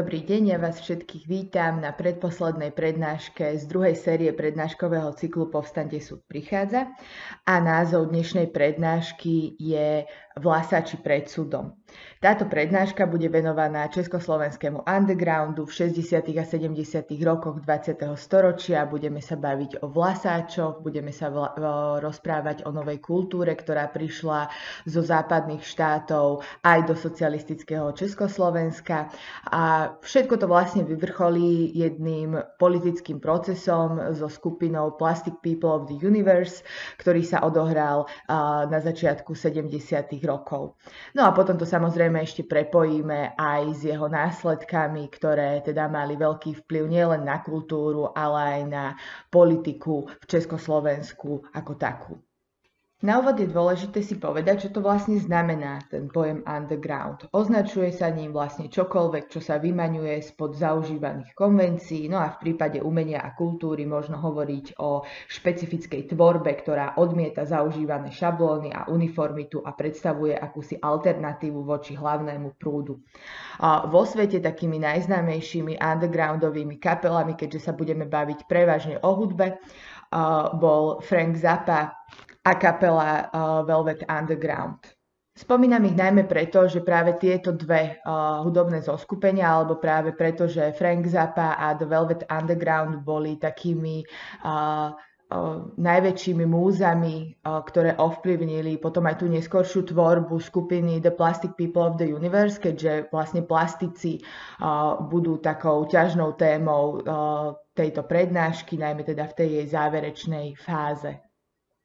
Dobrý deň, ja vás všetkých vítam na predposlednej prednáške z druhej série prednáškového cyklu Povstante súd prichádza a názov dnešnej prednášky je Vlasači pred súdom. Táto prednáška bude venovaná československému undergroundu v 60. a 70. rokoch 20. storočia. Budeme sa baviť o vlasáčoch, budeme sa vla- rozprávať o novej kultúre, ktorá prišla zo západných štátov aj do socialistického Československa. A všetko to vlastne vyvrcholí jedným politickým procesom so skupinou Plastic People of the Universe, ktorý sa odohral na začiatku 70 rokov. No a potom to samozrejme ešte prepojíme aj s jeho následkami, ktoré teda mali veľký vplyv nielen na kultúru, ale aj na politiku v Československu ako takú. Na úvod je dôležité si povedať, čo to vlastne znamená ten pojem underground. Označuje sa ním vlastne čokoľvek, čo sa vymaňuje spod zaužívaných konvencií, no a v prípade umenia a kultúry možno hovoriť o špecifickej tvorbe, ktorá odmieta zaužívané šablóny a uniformitu a predstavuje akúsi alternatívu voči hlavnému prúdu. A vo svete takými najznámejšími undergroundovými kapelami, keďže sa budeme baviť prevažne o hudbe, bol Frank Zappa, a kapela uh, Velvet Underground. Spomínam ich najmä preto, že práve tieto dve uh, hudobné zoskupenia, alebo práve preto, že Frank Zappa a The Velvet Underground boli takými uh, najväčšími múzami, ktoré ovplyvnili potom aj tú neskoršiu tvorbu skupiny The Plastic People of the Universe, keďže vlastne plastici budú takou ťažnou témou tejto prednášky, najmä teda v tej jej záverečnej fáze.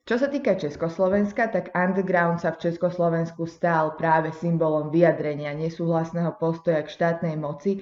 Čo sa týka Československa, tak underground sa v Československu stal práve symbolom vyjadrenia nesúhlasného postoja k štátnej moci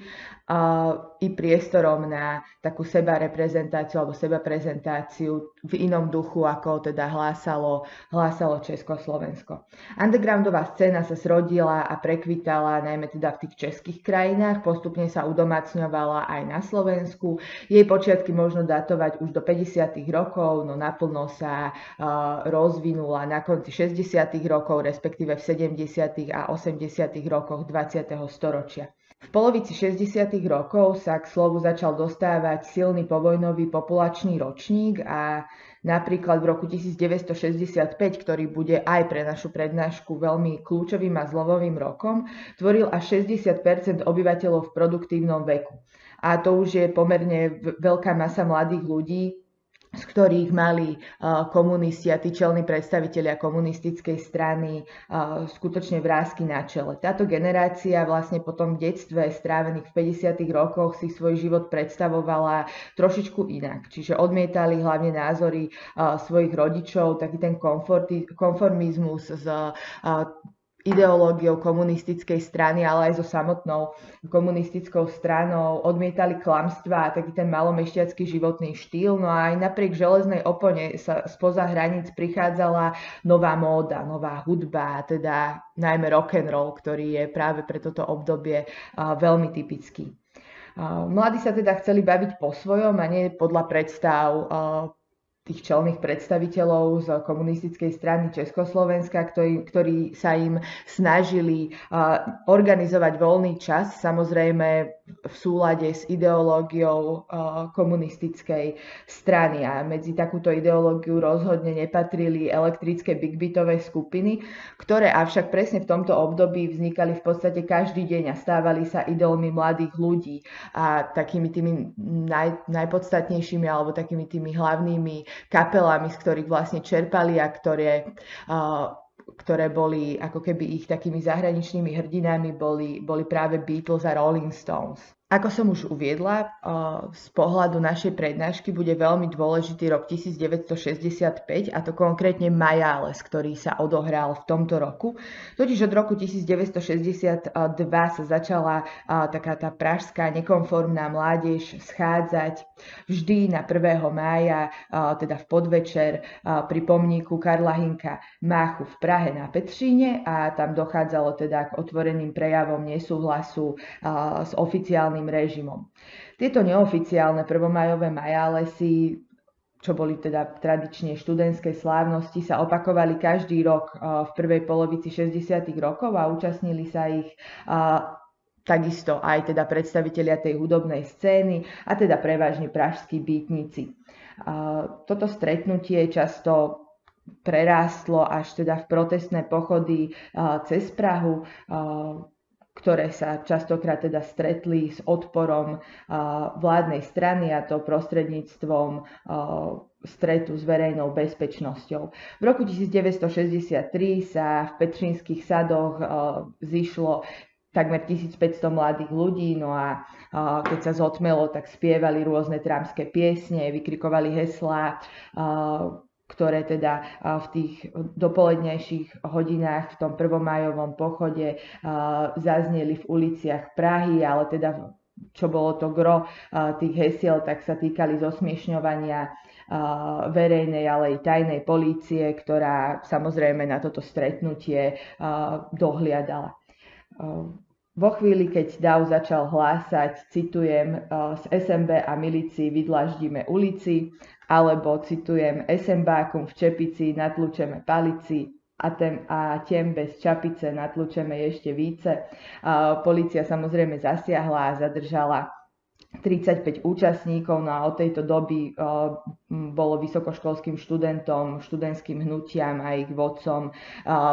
i priestorom na takú seba reprezentáciu alebo seba prezentáciu v inom duchu, ako teda hlásalo, hlásalo Československo. Undergroundová scéna sa srodila a prekvitala najmä teda v tých českých krajinách, postupne sa udomacňovala aj na Slovensku. Jej počiatky možno datovať už do 50. rokov, no naplno sa uh, rozvinula na konci 60. rokov, respektíve v 70. a 80. rokoch 20. storočia. V polovici 60. rokov sa k slovu začal dostávať silný povojnový populačný ročník a napríklad v roku 1965, ktorý bude aj pre našu prednášku veľmi kľúčovým a zlovovým rokom, tvoril až 60 obyvateľov v produktívnom veku. A to už je pomerne veľká masa mladých ľudí, z ktorých mali komunisti a tí čelní predstavitelia komunistickej strany skutočne vrázky na čele. Táto generácia vlastne potom v detstve strávených v 50. rokoch si svoj život predstavovala trošičku inak. Čiže odmietali hlavne názory svojich rodičov, taký ten konformizmus z ideológiou komunistickej strany, ale aj so samotnou komunistickou stranou, odmietali klamstva a taký ten malomešťacký životný štýl. No a aj napriek železnej opone sa spoza hraníc prichádzala nová móda, nová hudba, teda najmä rock and roll, ktorý je práve pre toto obdobie veľmi typický. Mladí sa teda chceli baviť po svojom a nie podľa predstav tých čelných predstaviteľov z komunistickej strany Československa, ktorí, ktorí sa im snažili organizovať voľný čas, samozrejme v súlade s ideológiou komunistickej strany. A medzi takúto ideológiu rozhodne nepatrili elektrické bigbitové skupiny, ktoré avšak presne v tomto období vznikali v podstate každý deň a stávali sa idolmi mladých ľudí. A takými tými naj, najpodstatnejšími alebo takými tými hlavnými kapelami, z ktorých vlastne čerpali a ktoré, ktoré boli ako keby ich takými zahraničnými hrdinami, boli, boli práve Beatles a Rolling Stones. Ako som už uviedla, z pohľadu našej prednášky bude veľmi dôležitý rok 1965 a to konkrétne Majales, ktorý sa odohral v tomto roku. Totiž od roku 1962 sa začala taká tá pražská nekonformná mládež schádzať vždy na 1. mája, teda v podvečer pri pomníku Karla Hinka Máchu v Prahe na Petříne a tam dochádzalo teda k otvoreným prejavom nesúhlasu s oficiálnym totalitným režimom. Tieto neoficiálne prvomajové majálesy čo boli teda tradične študentské slávnosti, sa opakovali každý rok v prvej polovici 60. rokov a účastnili sa ich takisto aj teda predstavitelia tej hudobnej scény a teda prevažne pražskí bytníci. Toto stretnutie často prerástlo až teda v protestné pochody cez Prahu, ktoré sa častokrát teda stretli s odporom vládnej strany a to prostredníctvom stretu s verejnou bezpečnosťou. V roku 1963 sa v Petrinských sadoch zišlo takmer 1500 mladých ľudí, no a keď sa zotmelo, tak spievali rôzne trámske piesne, vykrikovali heslá, ktoré teda v tých dopolednejších hodinách v tom prvomajovom pochode zazneli v uliciach Prahy, ale teda čo bolo to gro tých hesiel, tak sa týkali zosmiešňovania verejnej, ale aj tajnej polície, ktorá samozrejme na toto stretnutie dohliadala. Vo chvíli, keď DAO začal hlásať, citujem, z SMB a milícii vydlaždíme ulici, alebo citujem, SMBákom v čepici natlučeme palici, a, ten, a tiem bez čapice natlučeme ešte více. Polícia samozrejme zasiahla a zadržala 35 účastníkov, no a od tejto doby uh, bolo vysokoškolským študentom, študentským hnutiam a ich vodcom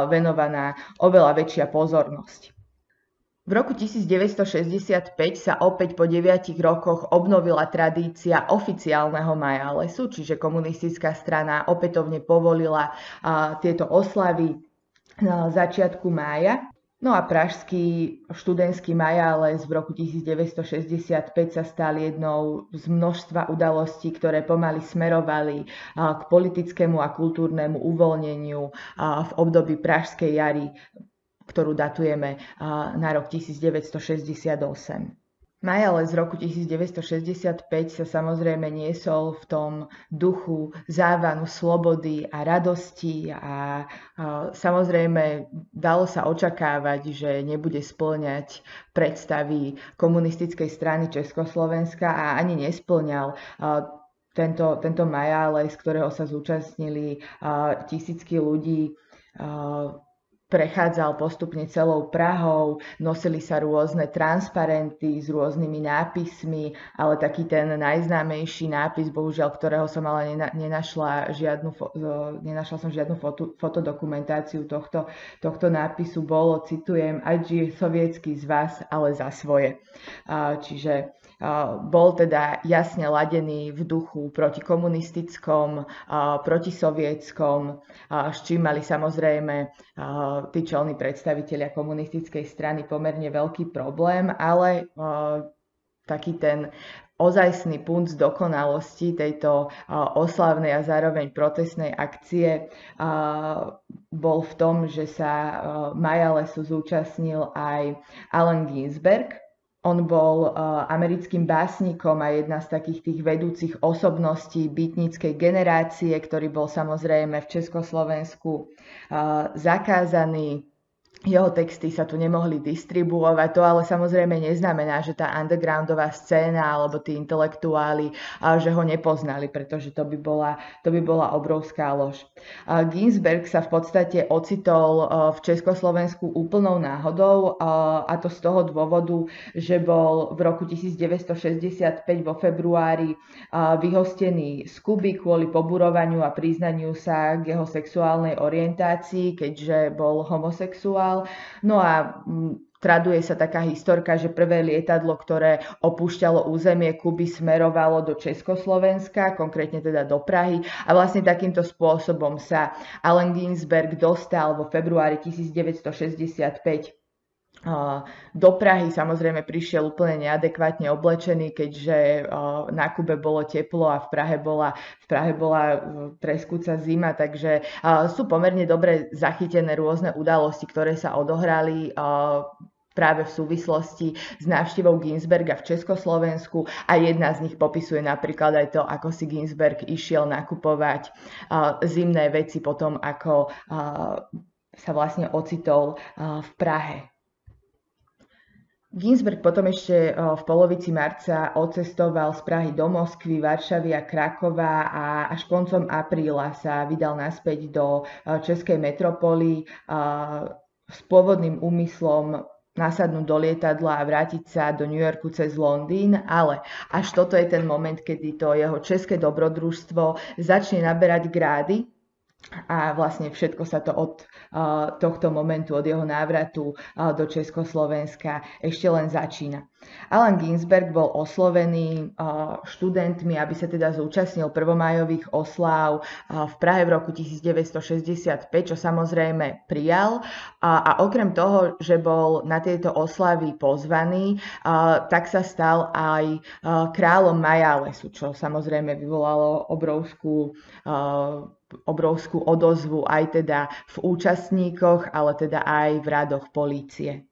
venovaná oveľa väčšia pozornosť. V roku 1965 sa opäť po 9 rokoch obnovila tradícia oficiálneho majalesu, čiže komunistická strana opätovne povolila tieto oslavy na začiatku mája. No a pražský študentský majales v roku 1965 sa stal jednou z množstva udalostí, ktoré pomaly smerovali k politickému a kultúrnemu uvoľneniu v období Pražskej jary ktorú datujeme na rok 1968. Majale z roku 1965 sa samozrejme niesol v tom duchu závanu slobody a radosti a, samozrejme dalo sa očakávať, že nebude splňať predstavy komunistickej strany Československa a ani nesplňal tento, tento z ktorého sa zúčastnili tisícky ľudí prechádzal postupne celou Prahou, nosili sa rôzne transparenty s rôznymi nápismi, ale taký ten najznámejší nápis, bohužiaľ, ktorého som ale nenašla, žiadnu, nenašla som žiadnu foto, fotodokumentáciu tohto, tohto nápisu, bolo, citujem, žije sovietský z vás, ale za svoje. Čiže bol teda jasne ladený v duchu protikomunistickom, protisovietskom, s čím mali samozrejme tí čelní predstavitelia komunistickej strany pomerne veľký problém, ale taký ten ozajstný punt z dokonalosti tejto oslavnej a zároveň protestnej akcie bol v tom, že sa Majalesu zúčastnil aj Allen Ginsberg, on bol uh, americkým básnikom a jedna z takých tých vedúcich osobností bytníckej generácie, ktorý bol samozrejme v Československu uh, zakázaný jeho texty sa tu nemohli distribuovať. To ale samozrejme neznamená, že tá undergroundová scéna alebo tí intelektuáli, že ho nepoznali, pretože to by bola, to by bola obrovská lož. Ginsberg sa v podstate ocitol v Československu úplnou náhodou a to z toho dôvodu, že bol v roku 1965 vo februári vyhostený z Kuby kvôli poburovaniu a priznaniu sa k jeho sexuálnej orientácii, keďže bol homosexuál vystupoval. No a mm, Traduje sa taká historka, že prvé lietadlo, ktoré opúšťalo územie Kuby, smerovalo do Československa, konkrétne teda do Prahy. A vlastne takýmto spôsobom sa Allen Ginsberg dostal vo februári 1965 do Prahy samozrejme prišiel úplne neadekvátne oblečený, keďže na Kube bolo teplo a v Prahe bola, v Prahe bola e, treskúca zima, takže sú pomerne dobre zachytené rôzne udalosti, ktoré sa odohrali práve v súvislosti s návštevou Ginsberga v Československu a jedna z nich popisuje napríklad aj to, ako si Ginsberg išiel nakupovať zimné veci potom, ako sa vlastne ocitol v Prahe. Ginsberg potom ešte v polovici marca odcestoval z Prahy do Moskvy, Varšavy a Krakova a až koncom apríla sa vydal naspäť do Českej metropoly s pôvodným úmyslom nasadnúť do lietadla a vrátiť sa do New Yorku cez Londýn, ale až toto je ten moment, kedy to jeho české dobrodružstvo začne naberať grády a vlastne všetko sa to od tohto momentu, od jeho návratu do Československa ešte len začína. Alan Ginsberg bol oslovený študentmi, aby sa teda zúčastnil prvomájových oslav v Prahe v roku 1965, čo samozrejme prijal. A okrem toho, že bol na tieto oslavy pozvaný, tak sa stal aj kráľom Majálesu, čo samozrejme vyvolalo obrovskú obrovskú odozvu aj teda v účastníkoch, ale teda aj v radoch polície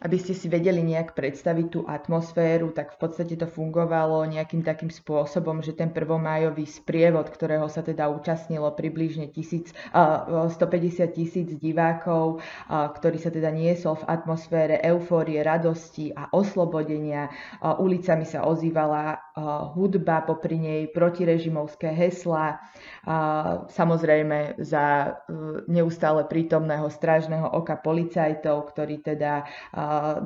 aby ste si vedeli nejak predstaviť tú atmosféru, tak v podstate to fungovalo nejakým takým spôsobom, že ten prvomájový sprievod, ktorého sa teda účastnilo približne 150 tisíc divákov, ktorí sa teda niesol v atmosfére eufórie, radosti a oslobodenia. Ulicami sa ozývala hudba, popri nej protirežimovské heslá, samozrejme za e, neustále prítomného strážneho oka policajtov, ktorí teda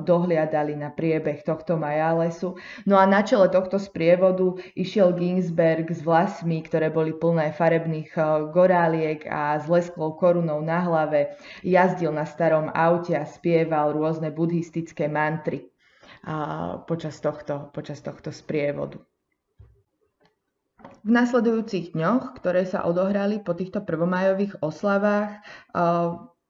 dohliadali na priebeh tohto Majálesu. No a na čele tohto sprievodu išiel Ginsberg s vlasmi, ktoré boli plné farebných e, goráliek a s lesklou korunou na hlave. Jazdil na starom aute a spieval rôzne buddhistické mantry počas tohto, počas tohto sprievodu. V nasledujúcich dňoch, ktoré sa odohrali po týchto prvomajových oslavách,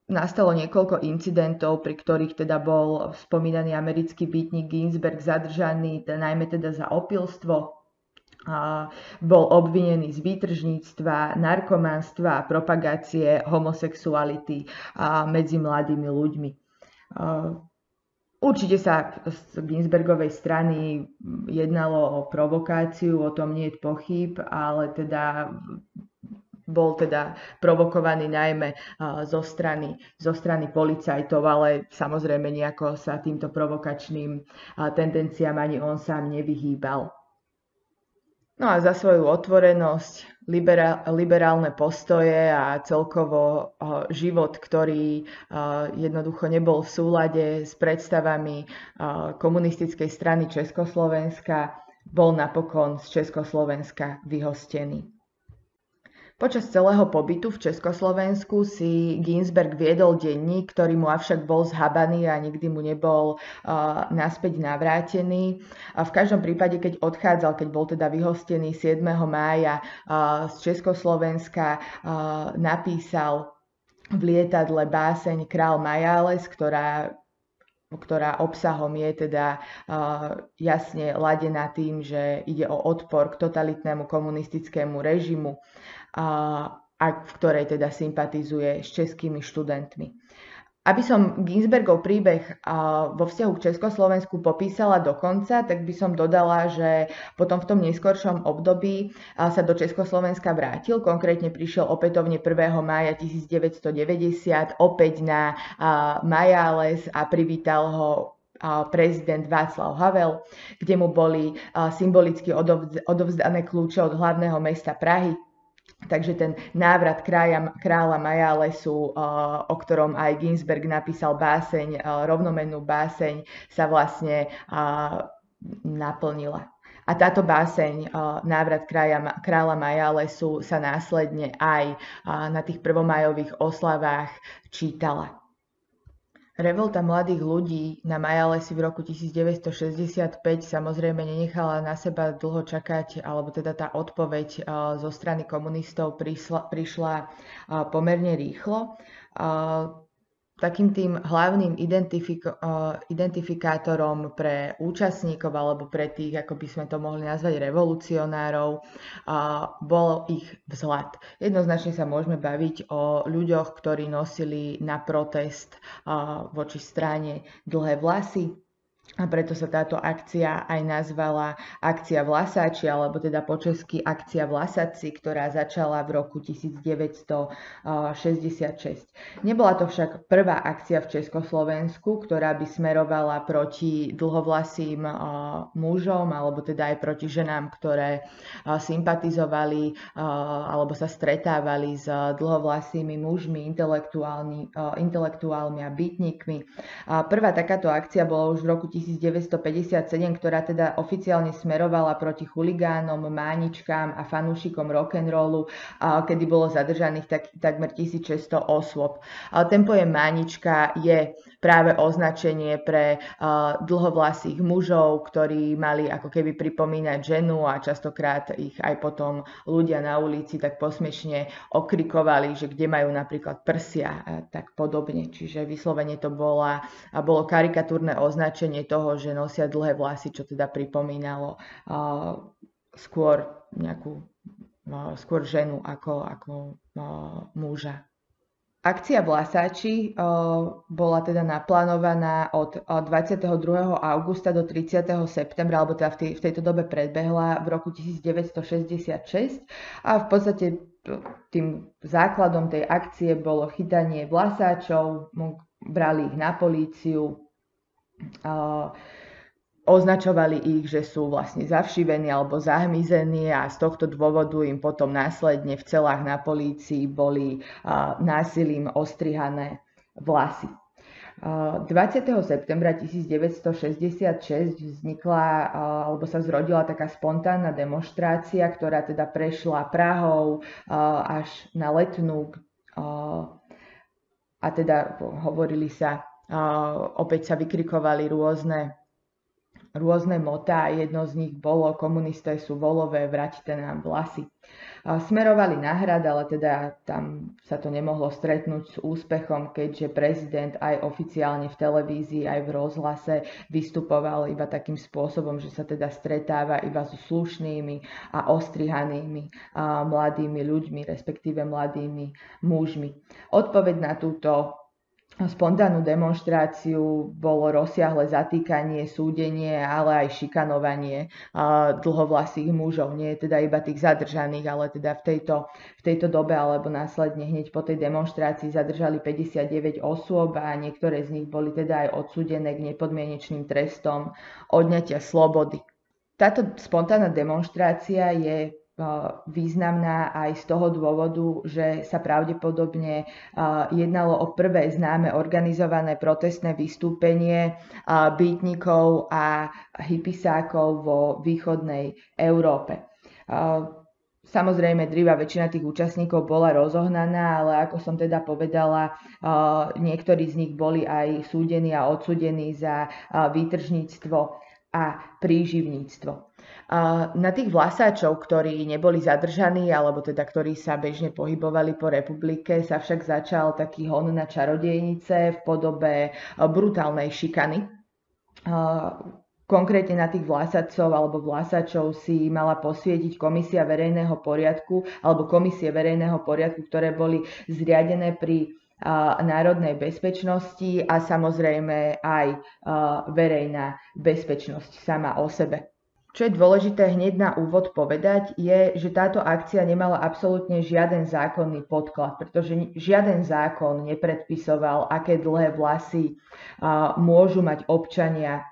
nastalo niekoľko incidentov, pri ktorých teda bol spomínaný americký bytník Ginsberg zadržaný, najmä teda za opilstvo, bol obvinený z výtržníctva, narkománstva a propagácie homosexuality medzi mladými ľuďmi. Určite sa z Ginsbergovej strany jednalo o provokáciu, o tom nie je pochyb, ale teda bol teda provokovaný najmä zo strany, zo strany policajtov, ale samozrejme nejako sa týmto provokačným tendenciám ani on sám nevyhýbal. No a za svoju otvorenosť, liberálne postoje a celkovo život, ktorý jednoducho nebol v súlade s predstavami komunistickej strany Československa, bol napokon z Československa vyhostený. Počas celého pobytu v Československu si Ginsberg viedol denník, ktorý mu avšak bol zhabaný a nikdy mu nebol uh, naspäť navrátený. A v každom prípade, keď odchádzal, keď bol teda vyhostený 7. mája uh, z Československa, uh, napísal v lietadle báseň Král Majáles, ktorá ktorá obsahom je teda uh, jasne ladená tým, že ide o odpor k totalitnému komunistickému režimu a v ktorej teda sympatizuje s českými študentmi. Aby som Ginsbergov príbeh vo vzťahu k Československu popísala do konca, tak by som dodala, že potom v tom neskoršom období sa do Československa vrátil. Konkrétne prišiel opätovne 1. mája 1990 opäť na Majáles a privítal ho prezident Václav Havel, kde mu boli symbolicky odovzdané kľúče od hlavného mesta Prahy Takže ten návrat krája, kráľa Majálesu, o ktorom aj Ginsberg napísal báseň, rovnomennú báseň, sa vlastne naplnila. A táto báseň, návrat kráľa, kráľa Majálesu, sa následne aj na tých prvomajových oslavách čítala. Revolta mladých ľudí na Majalesi v roku 1965 samozrejme nenechala na seba dlho čakať, alebo teda tá odpoveď zo strany komunistov prišla, prišla pomerne rýchlo takým tým hlavným identifiko- identifikátorom pre účastníkov alebo pre tých, ako by sme to mohli nazvať, revolucionárov, bol ich vzhľad. Jednoznačne sa môžeme baviť o ľuďoch, ktorí nosili na protest voči strane dlhé vlasy, a preto sa táto akcia aj nazvala akcia Vlasáči, alebo teda po česky akcia Vlasaci, ktorá začala v roku 1966. Nebola to však prvá akcia v Československu, ktorá by smerovala proti dlhovlasým mužom, alebo teda aj proti ženám, ktoré sympatizovali alebo sa stretávali s dlhovlasými mužmi, intelektuálmi a bytníkmi. Prvá takáto akcia bola už v roku 1957, ktorá teda oficiálne smerovala proti chuligánom, máničkám a fanúšikom rock'n'rollu, kedy bolo zadržaných tak, takmer 1600 osôb. Ten pojem mánička je práve označenie pre dlhovlasých mužov, ktorí mali ako keby pripomínať ženu a častokrát ich aj potom ľudia na ulici tak posmešne okrikovali, že kde majú napríklad prsia a tak podobne. Čiže vyslovene to bola, bolo karikatúrne označenie toho, že nosia dlhé vlasy, čo teda pripomínalo uh, skôr nejakú uh, skôr ženu ako, ako uh, muža. Akcia Vlasáči bola teda naplánovaná od 22. augusta do 30. septembra, alebo teda v, tej, v tejto dobe predbehla v roku 1966 a v podstate tým základom tej akcie bolo chytanie vlasáčov, brali ich na políciu, označovali ich, že sú vlastne zavšivení alebo zahmizení a z tohto dôvodu im potom následne v celách na polícii boli násilím ostrihané vlasy. 20. septembra 1966 vznikla alebo sa zrodila taká spontánna demonstrácia, ktorá teda prešla Prahou až na Letnú a teda hovorili sa opäť sa vykrikovali rôzne, rôzne motá jedno z nich bolo komunisté sú volové, vraťte nám vlasy. Smerovali na hrad, ale teda tam sa to nemohlo stretnúť s úspechom, keďže prezident aj oficiálne v televízii, aj v rozhlase vystupoval iba takým spôsobom, že sa teda stretáva iba so slušnými a ostrihanými a mladými ľuďmi, respektíve mladými mužmi. Odpoveď na túto spontánnu demonstráciu bolo rozsiahle zatýkanie, súdenie, ale aj šikanovanie dlhovlasých mužov. Nie teda iba tých zadržaných, ale teda v tejto, v tejto dobe alebo následne hneď po tej demonstrácii zadržali 59 osôb a niektoré z nich boli teda aj odsúdené k nepodmienečným trestom odňatia slobody. Táto spontánna demonstrácia je významná aj z toho dôvodu, že sa pravdepodobne jednalo o prvé známe organizované protestné vystúpenie bytníkov a hypisákov vo východnej Európe. Samozrejme, drýva väčšina tých účastníkov bola rozohnaná, ale ako som teda povedala, niektorí z nich boli aj súdení a odsudení za výtržníctvo a príživníctvo. Na tých vlasáčov, ktorí neboli zadržaní, alebo teda ktorí sa bežne pohybovali po republike, sa však začal taký hon na čarodejnice v podobe brutálnej šikany. Konkrétne na tých vlasacov alebo vlasačov si mala posvietiť komisia verejného poriadku alebo komisie verejného poriadku, ktoré boli zriadené pri národnej bezpečnosti a samozrejme aj verejná bezpečnosť sama o sebe. Čo je dôležité hneď na úvod povedať, je, že táto akcia nemala absolútne žiaden zákonný podklad, pretože žiaden zákon nepredpisoval, aké dlhé vlasy môžu mať občania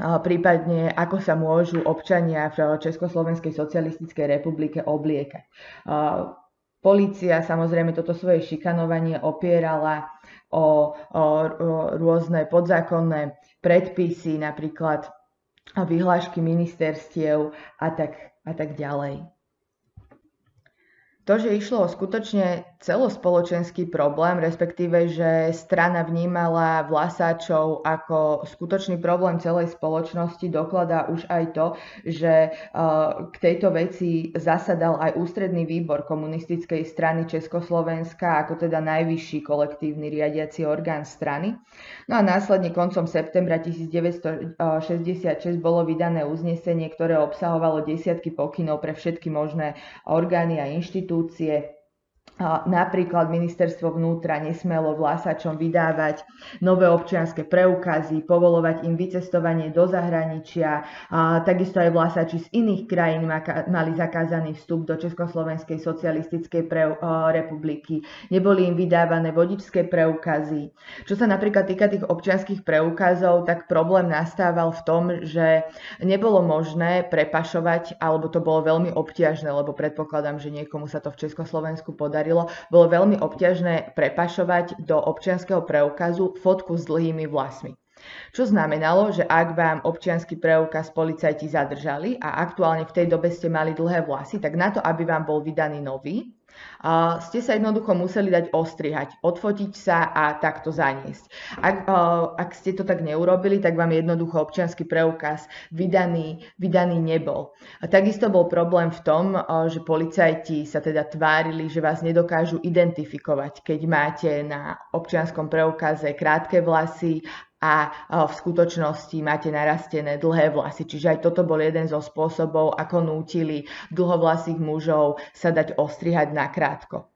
prípadne ako sa môžu občania v Československej socialistickej republike obliekať. Polícia samozrejme toto svoje šikanovanie opierala o, o, o rôzne podzákonné predpisy, napríklad vyhlášky ministerstiev a tak, a tak ďalej. To, že išlo o skutočne celospoločenský problém, respektíve, že strana vnímala vlasáčov ako skutočný problém celej spoločnosti, dokladá už aj to, že k tejto veci zasadal aj ústredný výbor komunistickej strany Československa, ako teda najvyšší kolektívny riadiaci orgán strany. No a následne koncom septembra 1966 bolo vydané uznesenie, ktoré obsahovalo desiatky pokynov pre všetky možné orgány a inštitúcie, Napríklad ministerstvo vnútra nesmelo vlasačom vydávať nové občianske preukazy, povolovať im vycestovanie do zahraničia. Takisto aj vlasači z iných krajín mali zakázaný vstup do Československej socialistickej republiky. Neboli im vydávané vodičské preukazy. Čo sa napríklad týka tých občianských preukazov, tak problém nastával v tom, že nebolo možné prepašovať, alebo to bolo veľmi obťažné, lebo predpokladám, že niekomu sa to v Československu podarilo podarilo, bolo veľmi obťažné prepašovať do občianského preukazu fotku s dlhými vlasmi. Čo znamenalo, že ak vám občiansky preukaz policajti zadržali a aktuálne v tej dobe ste mali dlhé vlasy, tak na to, aby vám bol vydaný nový, ste sa jednoducho museli dať ostrihať, odfotiť sa a takto zaniesť. Ak, ak ste to tak neurobili, tak vám jednoducho občianský preukaz vydaný, vydaný nebol. A takisto bol problém v tom, že policajti sa teda tvárili, že vás nedokážu identifikovať, keď máte na občianskom preukaze krátke vlasy a v skutočnosti máte narastené dlhé vlasy. Čiže aj toto bol jeden zo spôsobov, ako nútili dlhovlasých mužov sa dať ostrihať nakrátko.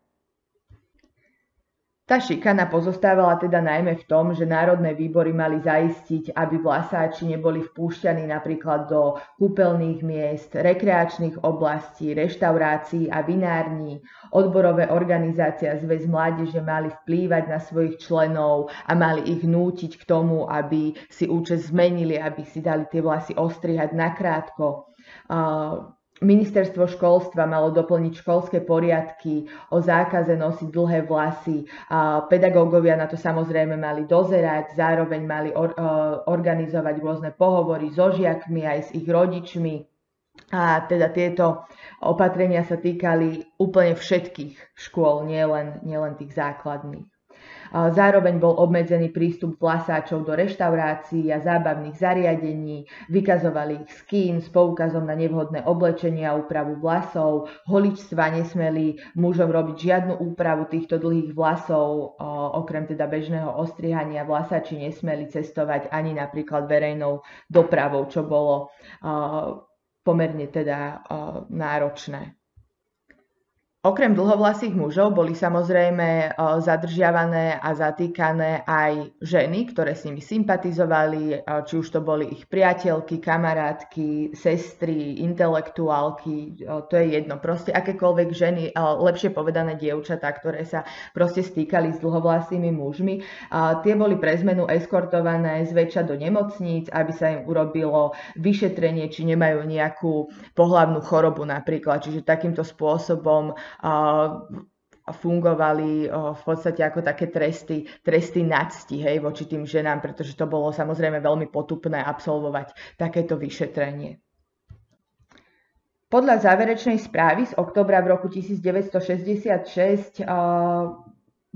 Tá šikana pozostávala teda najmä v tom, že národné výbory mali zaistiť, aby vlasáči neboli vpúšťaní napríklad do kúpeľných miest, rekreačných oblastí, reštaurácií a vinární. Odborové organizácie a zväz mládeže mali vplývať na svojich členov a mali ich nútiť k tomu, aby si účest zmenili, aby si dali tie vlasy ostrihať nakrátko. Ministerstvo školstva malo doplniť školské poriadky o zákaze nosiť dlhé vlasy. Pedagógovia na to samozrejme mali dozerať, zároveň mali or, organizovať rôzne pohovory so žiakmi aj s ich rodičmi. A teda tieto opatrenia sa týkali úplne všetkých škôl, nielen, nielen tých základných. Zároveň bol obmedzený prístup vlasáčov do reštaurácií a zábavných zariadení, vykazovali ich skín s poukazom na nevhodné oblečenie a úpravu vlasov, holičstva nesmeli mužom robiť žiadnu úpravu týchto dlhých vlasov, okrem teda bežného ostrihania vlasáči nesmeli cestovať ani napríklad verejnou dopravou, čo bolo pomerne teda náročné. Okrem dlhovlasých mužov boli samozrejme zadržiavané a zatýkané aj ženy, ktoré s nimi sympatizovali, či už to boli ich priateľky, kamarátky, sestry, intelektuálky, to je jedno. Proste akékoľvek ženy, lepšie povedané dievčatá, ktoré sa proste stýkali s dlhovlasými mužmi, tie boli pre zmenu eskortované zväčša do nemocníc, aby sa im urobilo vyšetrenie, či nemajú nejakú pohlavnú chorobu napríklad. Čiže takýmto spôsobom fungovali v podstate ako také tresty, tresty nadsti hej, voči tým ženám, pretože to bolo samozrejme veľmi potupné absolvovať takéto vyšetrenie. Podľa záverečnej správy z oktobra v roku 1966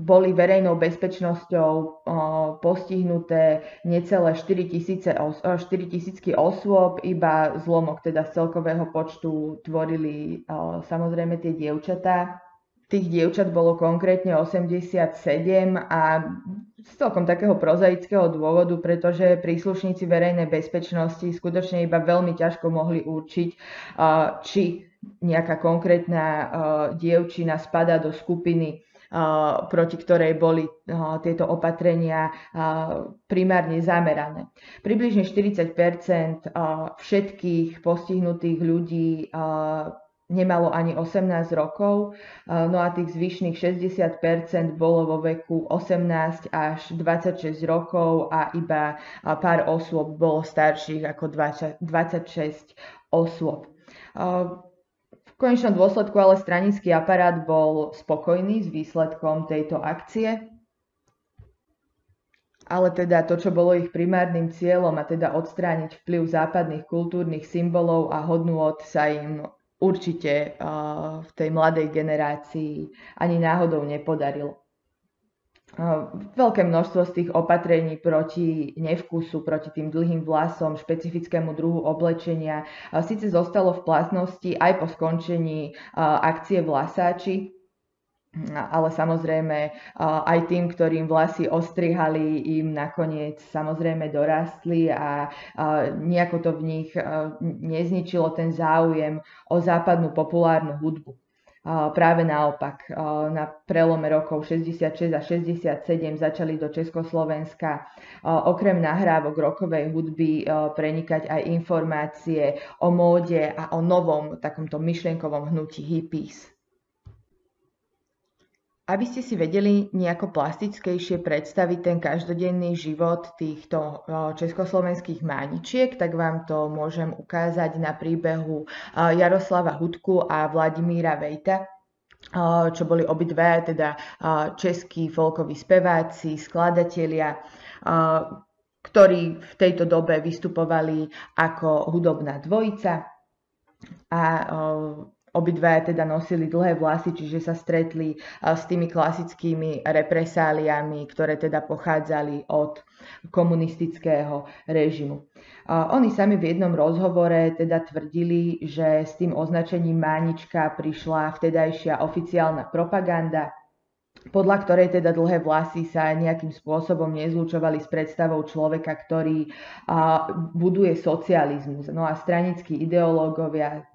boli verejnou bezpečnosťou postihnuté necelé 4 tisícky osôb, iba zlomok teda z celkového počtu tvorili samozrejme tie dievčatá. Tých dievčat bolo konkrétne 87 a z celkom takého prozaického dôvodu, pretože príslušníci verejnej bezpečnosti skutočne iba veľmi ťažko mohli určiť, či nejaká konkrétna dievčina spada do skupiny proti ktorej boli tieto opatrenia primárne zamerané. Približne 40% všetkých postihnutých ľudí nemalo ani 18 rokov, no a tých zvyšných 60 bolo vo veku 18 až 26 rokov a iba pár osôb bolo starších ako 20, 26 osôb konečnom dôsledku ale stranický aparát bol spokojný s výsledkom tejto akcie, ale teda to, čo bolo ich primárnym cieľom, a teda odstrániť vplyv západných kultúrnych symbolov a hodnôt, sa im určite uh, v tej mladej generácii ani náhodou nepodarilo. Veľké množstvo z tých opatrení proti nevkusu, proti tým dlhým vlasom, špecifickému druhu oblečenia síce zostalo v platnosti aj po skončení akcie Vlasáči, ale samozrejme aj tým, ktorým vlasy ostrihali, im nakoniec samozrejme dorastli a nejako to v nich nezničilo ten záujem o západnú populárnu hudbu. Práve naopak, na prelome rokov 66 a 67 začali do Československa okrem nahrávok rokovej hudby prenikať aj informácie o móde a o novom takomto myšlienkovom hnutí hippies. Aby ste si vedeli nejako plastickejšie predstaviť ten každodenný život týchto československých máničiek, tak vám to môžem ukázať na príbehu Jaroslava Hudku a Vladimíra Vejta, čo boli obidve, teda českí folkoví speváci, skladatelia, ktorí v tejto dobe vystupovali ako hudobná dvojica. A Obidva teda nosili dlhé vlasy, čiže sa stretli s tými klasickými represáliami, ktoré teda pochádzali od komunistického režimu. Oni sami v jednom rozhovore teda tvrdili, že s tým označením Mánička prišla vtedajšia oficiálna propaganda, podľa ktorej teda dlhé vlasy sa nejakým spôsobom nezlučovali s predstavou človeka, ktorý buduje socializmus. No a stranickí ideológovia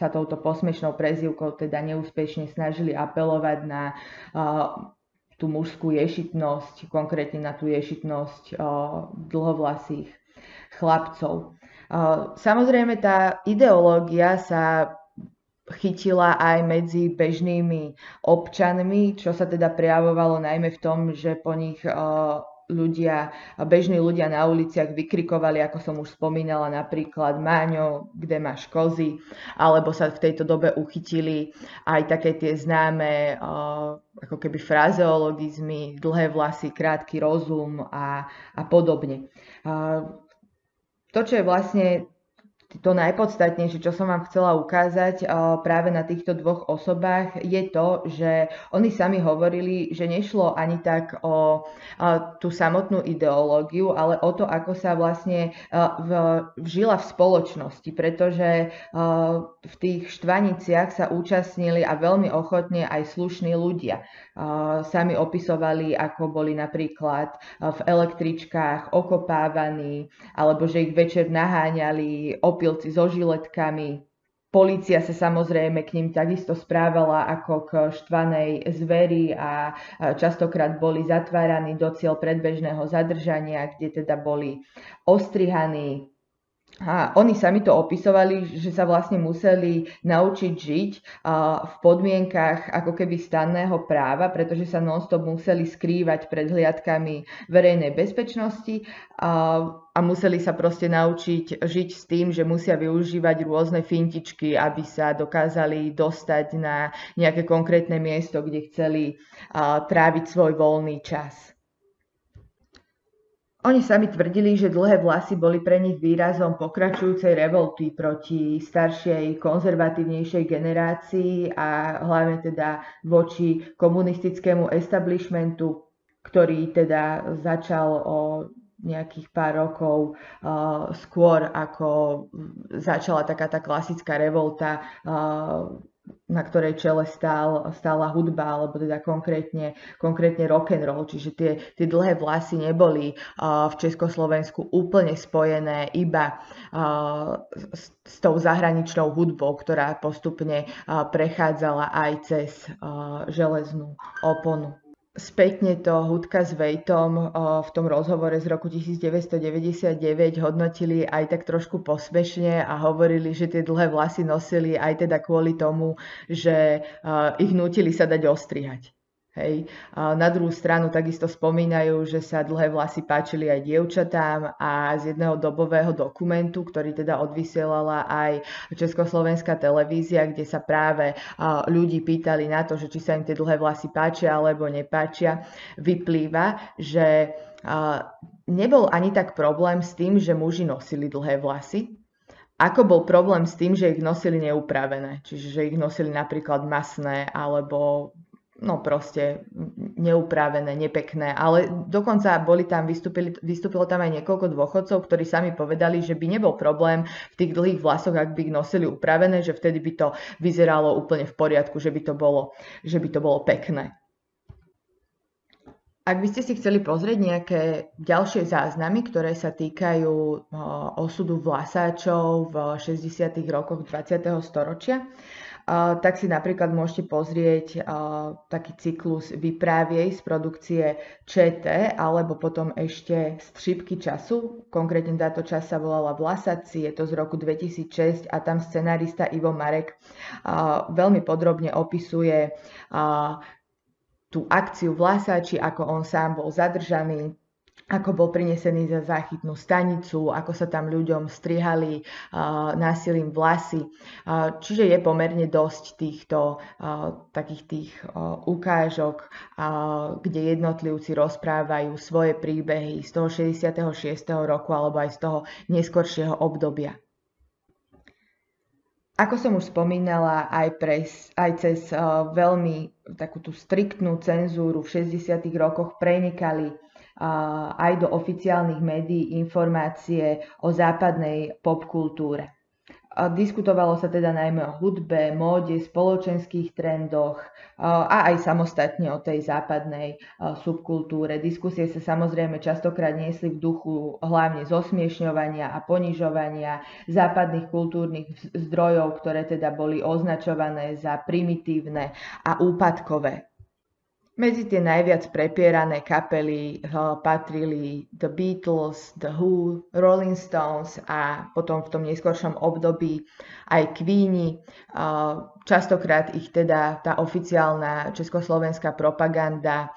sa touto posmešnou prezivkou teda neúspešne snažili apelovať na tú mužskú ješitnosť, konkrétne na tú ješitnosť dlhovlasých chlapcov. Samozrejme, tá ideológia sa chytila aj medzi bežnými občanmi, čo sa teda prejavovalo najmä v tom, že po nich ľudia, bežní ľudia na uliciach vykrikovali, ako som už spomínala, napríklad Máňo, kde máš kozy, alebo sa v tejto dobe uchytili aj také tie známe ako keby frazeologizmy, dlhé vlasy, krátky rozum a, a podobne. To, čo je vlastne to najpodstatnejšie, čo som vám chcela ukázať práve na týchto dvoch osobách, je to, že oni sami hovorili, že nešlo ani tak o tú samotnú ideológiu, ale o to, ako sa vlastne vžila v spoločnosti, pretože v tých štvaniciach sa účastnili a veľmi ochotne aj slušní ľudia. Sami opisovali, ako boli napríklad v električkách okopávaní, alebo že ich večer naháňali opilci so žiletkami. Polícia sa samozrejme k ním takisto správala ako k štvanej zveri a častokrát boli zatváraní do cieľ predbežného zadržania, kde teda boli ostrihaní, a oni sami to opisovali, že sa vlastne museli naučiť žiť v podmienkach ako keby stanného práva, pretože sa nonstop museli skrývať pred hliadkami verejnej bezpečnosti a, museli sa proste naučiť žiť s tým, že musia využívať rôzne fintičky, aby sa dokázali dostať na nejaké konkrétne miesto, kde chceli tráviť svoj voľný čas. Oni sami tvrdili, že dlhé vlasy boli pre nich výrazom pokračujúcej revolty proti staršej, konzervatívnejšej generácii a hlavne teda voči komunistickému establishmentu, ktorý teda začal o nejakých pár rokov uh, skôr, ako začala taká tá klasická revolta uh, na ktorej čele stál, stála hudba, alebo teda konkrétne, konkrétne rock and roll, čiže tie, tie dlhé vlasy neboli uh, v Československu úplne spojené iba uh, s, s tou zahraničnou hudbou, ktorá postupne uh, prechádzala aj cez železnú oponu. Spätne to Hudka s Vejtom v tom rozhovore z roku 1999 hodnotili aj tak trošku posmešne a hovorili, že tie dlhé vlasy nosili aj teda kvôli tomu, že ich nutili sa dať ostrihať. Hej. A na druhú stranu takisto spomínajú, že sa dlhé vlasy páčili aj dievčatám a z jedného dobového dokumentu, ktorý teda odvysielala aj Československá televízia, kde sa práve ľudí pýtali na to, že či sa im tie dlhé vlasy páčia alebo nepáčia, vyplýva, že nebol ani tak problém s tým, že muži nosili dlhé vlasy, ako bol problém s tým, že ich nosili neupravené, čiže že ich nosili napríklad masné alebo no proste neupravené, nepekné, ale dokonca boli tam, vystúpilo tam aj niekoľko dôchodcov, ktorí sami povedali, že by nebol problém v tých dlhých vlasoch, ak by ich nosili upravené, že vtedy by to vyzeralo úplne v poriadku, že by to bolo, že by to bolo pekné. Ak by ste si chceli pozrieť nejaké ďalšie záznamy, ktoré sa týkajú osudu vlasáčov v 60. rokoch 20. storočia, tak si napríklad môžete pozrieť taký cyklus Vypráviej z produkcie ČT, alebo potom ešte Střípky času. Konkrétne táto časť sa volala Vlasaci, je to z roku 2006 a tam scenárista Ivo Marek veľmi podrobne opisuje tú akciu Vlasači, ako on sám bol zadržaný, ako bol prinesený za záchytnú stanicu, ako sa tam ľuďom strihali uh, násilím vlasy. Uh, čiže je pomerne dosť týchto uh, takých tých ukážok, kde jednotlivci rozprávajú svoje príbehy z toho 66. roku alebo aj z toho neskoršieho obdobia. Ako som už spomínala, aj, pres, aj cez veľmi takú tú striktnú cenzúru v 60. rokoch prenikali aj do oficiálnych médií informácie o západnej popkultúre. Diskutovalo sa teda najmä o hudbe, móde, spoločenských trendoch a aj samostatne o tej západnej subkultúre. Diskusie sa samozrejme častokrát niesli v duchu hlavne zosmiešňovania a ponižovania západných kultúrnych zdrojov, ktoré teda boli označované za primitívne a úpadkové. Medzi tie najviac prepierané kapely uh, patrili The Beatles, The Who, Rolling Stones a potom v tom neskoršom období aj Queeni. Častokrát ich teda tá oficiálna československá propaganda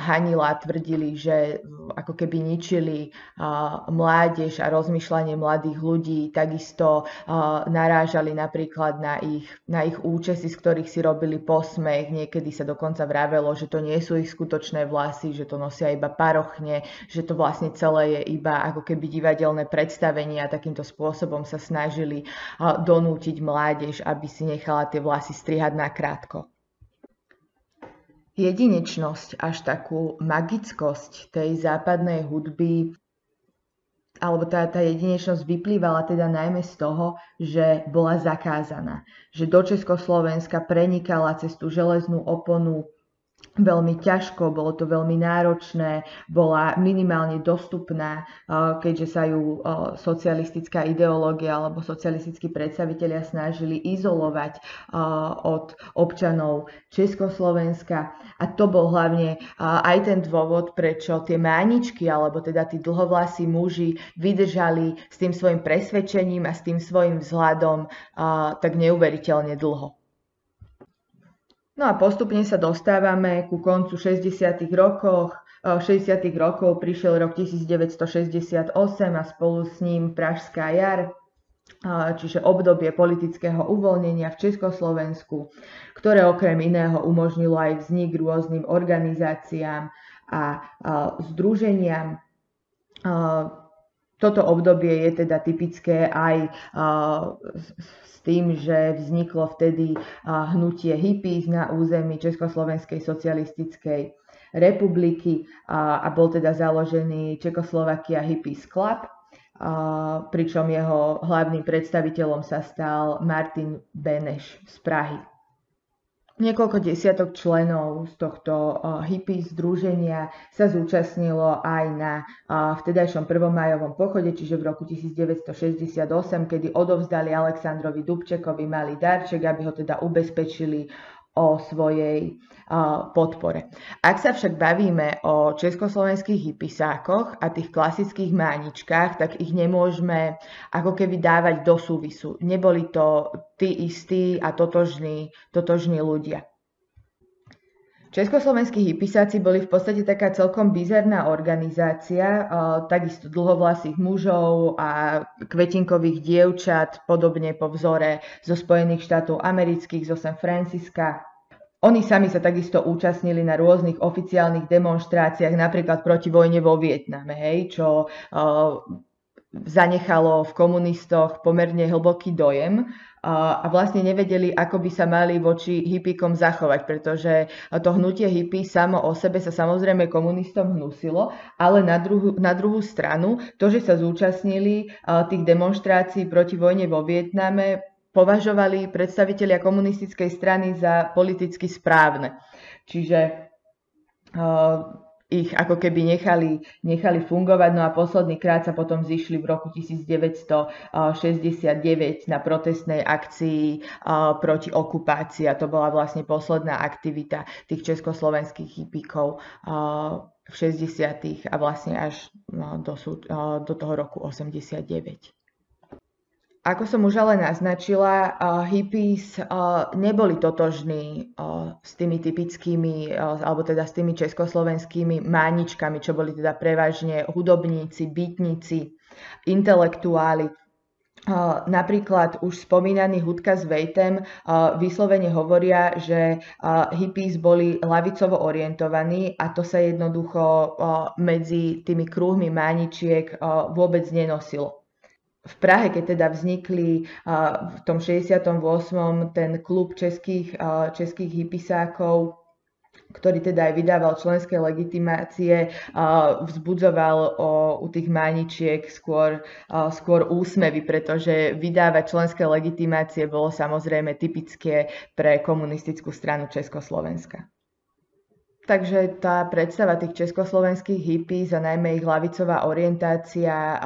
hanila, tvrdili, že ako keby ničili mládež a rozmýšľanie mladých ľudí, takisto narážali napríklad na ich, na ich účesy, z ktorých si robili posmech, niekedy sa dokonca vravelo, že to nie sú ich skutočné vlasy, že to nosia iba parochne, že to vlastne celé je iba ako keby divadelné predstavenie a takýmto spôsobom sa snažili donútiť mládež, aby si nechala tie vlasy strihať na krátko. Jedinečnosť, až takú magickosť tej západnej hudby alebo tá, tá jedinečnosť vyplývala teda najmä z toho, že bola zakázaná. Že do Československa prenikala cez tú železnú oponu veľmi ťažko, bolo to veľmi náročné, bola minimálne dostupná, keďže sa ju socialistická ideológia alebo socialistickí predstavitelia snažili izolovať od občanov Československa. A to bol hlavne aj ten dôvod, prečo tie máničky, alebo teda tí dlhovlasí muži vydržali s tým svojim presvedčením a s tým svojim vzhľadom tak neuveriteľne dlho. No a postupne sa dostávame ku koncu 60. rokoch. 60. rokov prišiel rok 1968 a spolu s ním Pražská jar, čiže obdobie politického uvoľnenia v Československu, ktoré okrem iného umožnilo aj vznik rôznym organizáciám a združeniam. Toto obdobie je teda typické aj tým, že vzniklo vtedy hnutie hippies na území Československej socialistickej republiky a, bol teda založený Čekoslovakia Hippies Club, pričom jeho hlavným predstaviteľom sa stal Martin Beneš z Prahy. Niekoľko desiatok členov z tohto hippie združenia sa zúčastnilo aj na vtedajšom prvomajovom pochode, čiže v roku 1968, kedy odovzdali Aleksandrovi Dubčekovi malý darček, aby ho teda ubezpečili o svojej podpore. Ak sa však bavíme o československých hypisákoch a tých klasických máničkách, tak ich nemôžeme ako keby dávať do súvisu. Neboli to tí istí a totožní, totožní ľudia. Československí hypisáci boli v podstate taká celkom bizarná organizácia, takisto dlhovlasých mužov a kvetinkových dievčat, podobne po vzore zo Spojených štátov amerických, zo San Francisca. Oni sami sa takisto účastnili na rôznych oficiálnych demonstráciách, napríklad proti vojne vo Vietname, hej, čo zanechalo v komunistoch pomerne hlboký dojem a vlastne nevedeli, ako by sa mali voči hippikom zachovať, pretože to hnutie hippie samo o sebe sa samozrejme komunistom hnusilo, ale na druhú, na druhú stranu to, že sa zúčastnili tých demonstrácií proti vojne vo Vietname, považovali predstavitelia komunistickej strany za politicky správne. Čiže ich ako keby nechali, nechali fungovať. No a posledný krát sa potom zišli v roku 1969 na protestnej akcii proti okupácii a to bola vlastne posledná aktivita tých československých hippíkov v 60. a vlastne až do, do toho roku 89. Ako som už ale naznačila, uh, hippies uh, neboli totožní uh, s tými typickými, uh, alebo teda s tými československými máničkami, čo boli teda prevažne hudobníci, bytníci, intelektuáli. Uh, napríklad už spomínaný Hudka s Vejtem uh, vyslovene hovoria, že uh, hippies boli lavicovo orientovaní a to sa jednoducho medzi tými krúhmi máničiek vôbec nenosilo v Prahe, keď teda vznikli v tom 68. ten klub českých, českých hypisákov, ktorý teda aj vydával členské legitimácie, vzbudzoval o, u tých máničiek skôr, skôr úsmevy, pretože vydávať členské legitimácie bolo samozrejme typické pre komunistickú stranu Československa. Takže tá predstava tých československých hippies a najmä ich lavicová orientácia,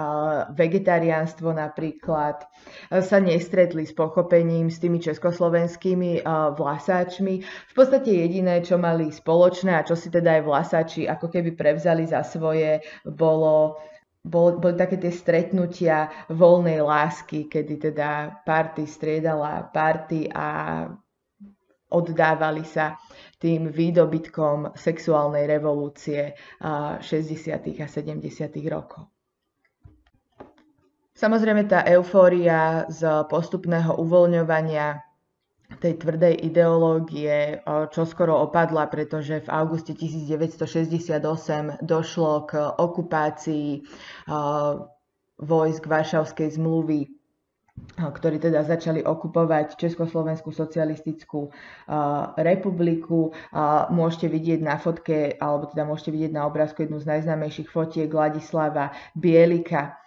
vegetariánstvo napríklad, sa nestretli s pochopením s tými československými vlasáčmi. V podstate jediné, čo mali spoločné a čo si teda aj vlasáči ako keby prevzali za svoje, bolo bol, boli také tie stretnutia voľnej lásky, kedy teda party striedala party a oddávali sa tým výdobytkom sexuálnej revolúcie 60. a 70. rokov. Samozrejme tá eufória z postupného uvoľňovania tej tvrdej ideológie čo skoro opadla, pretože v auguste 1968 došlo k okupácii vojsk Varšavskej zmluvy ktorí teda začali okupovať Československú socialistickú republiku. Môžete vidieť na fotke, alebo teda môžete vidieť na obrázku jednu z najznámejších fotiek Ladislava Bielika,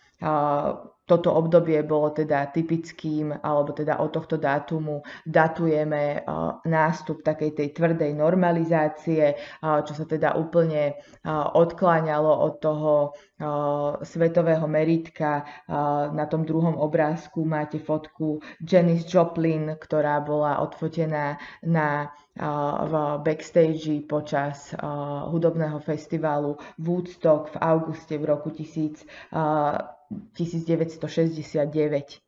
toto obdobie bolo teda typickým, alebo teda od tohto dátumu datujeme nástup takej tej tvrdej normalizácie, čo sa teda úplne odkláňalo od toho svetového meritka. Na tom druhom obrázku máte fotku Janis Joplin, ktorá bola odfotená na v backstage počas hudobného festivalu Woodstock v auguste v roku 1000 1969.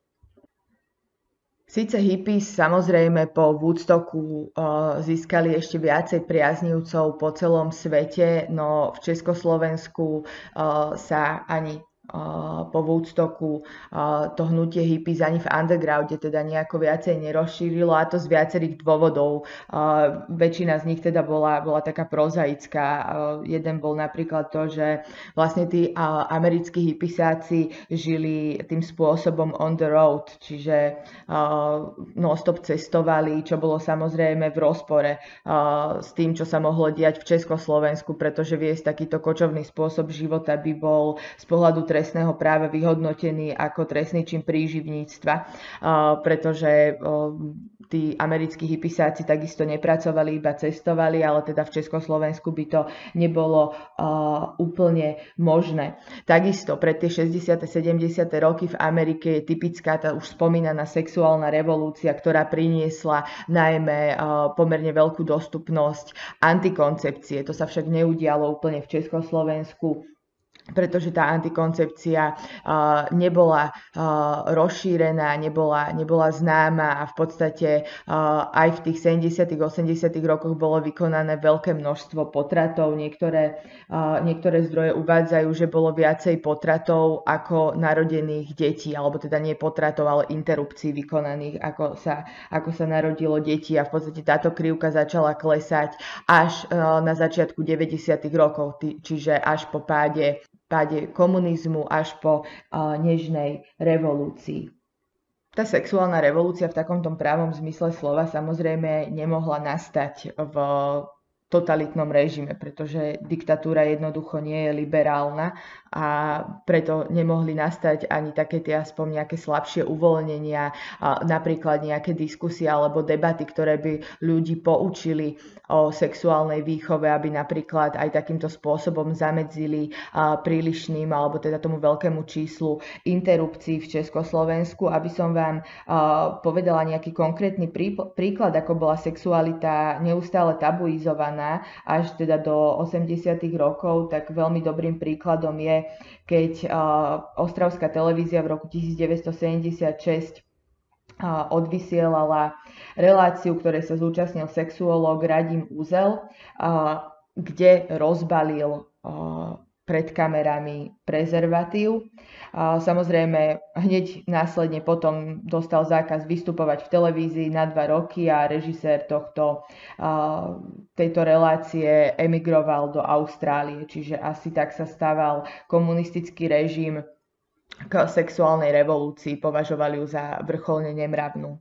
Sice hippies samozrejme po Woodstocku uh, získali ešte viacej priaznivcov po celom svete, no v Československu uh, sa ani po Woodstocku to hnutie hippies ani v undergrounde teda nejako viacej nerozšírilo a to z viacerých dôvodov. Väčšina z nich teda bola, bola taká prozaická. Jeden bol napríklad to, že vlastne tí americkí hippisáci žili tým spôsobom on the road, čiže non-stop cestovali, čo bolo samozrejme v rozpore s tým, čo sa mohlo diať v Československu, pretože viesť takýto kočovný spôsob života by bol z pohľadu trestného práva vyhodnotený ako trestný čin príživníctva, pretože tí americkí hypisáci takisto nepracovali, iba cestovali, ale teda v Československu by to nebolo úplne možné. Takisto pre tie 60. 70. roky v Amerike je typická tá už spomínaná sexuálna revolúcia, ktorá priniesla najmä pomerne veľkú dostupnosť antikoncepcie. To sa však neudialo úplne v Československu pretože tá antikoncepcia nebola rozšírená, nebola, nebola známa a v podstate aj v tých 70. 80. rokoch bolo vykonané veľké množstvo potratov. Niektoré, niektoré zdroje uvádzajú, že bolo viacej potratov ako narodených detí, alebo teda nie potratov, ale interrupcií vykonaných, ako sa, ako sa narodilo detí a v podstate táto krivka začala klesať až na začiatku 90. rokov, čiže až po páde páde komunizmu až po nežnej revolúcii. Tá sexuálna revolúcia v takomto právom zmysle slova samozrejme nemohla nastať v totalitnom režime, pretože diktatúra jednoducho nie je liberálna a preto nemohli nastať ani také tie aspoň nejaké slabšie uvoľnenia, napríklad nejaké diskusie alebo debaty, ktoré by ľudí poučili o sexuálnej výchove, aby napríklad aj takýmto spôsobom zamedzili prílišným alebo teda tomu veľkému číslu interrupcií v Československu. Aby som vám povedala nejaký konkrétny príklad, ako bola sexualita neustále tabuizovaná až teda do 80. rokov, tak veľmi dobrým príkladom je keď Ostravská televízia v roku 1976 odvysielala reláciu, ktoré sa zúčastnil sexuológ Radim Úzel, kde rozbalil pred kamerami prezervatív. Samozrejme, hneď následne potom dostal zákaz vystupovať v televízii na dva roky a režisér tohto, tejto relácie emigroval do Austrálie, čiže asi tak sa stával komunistický režim k sexuálnej revolúcii, považovali ju za vrcholne nemravnú.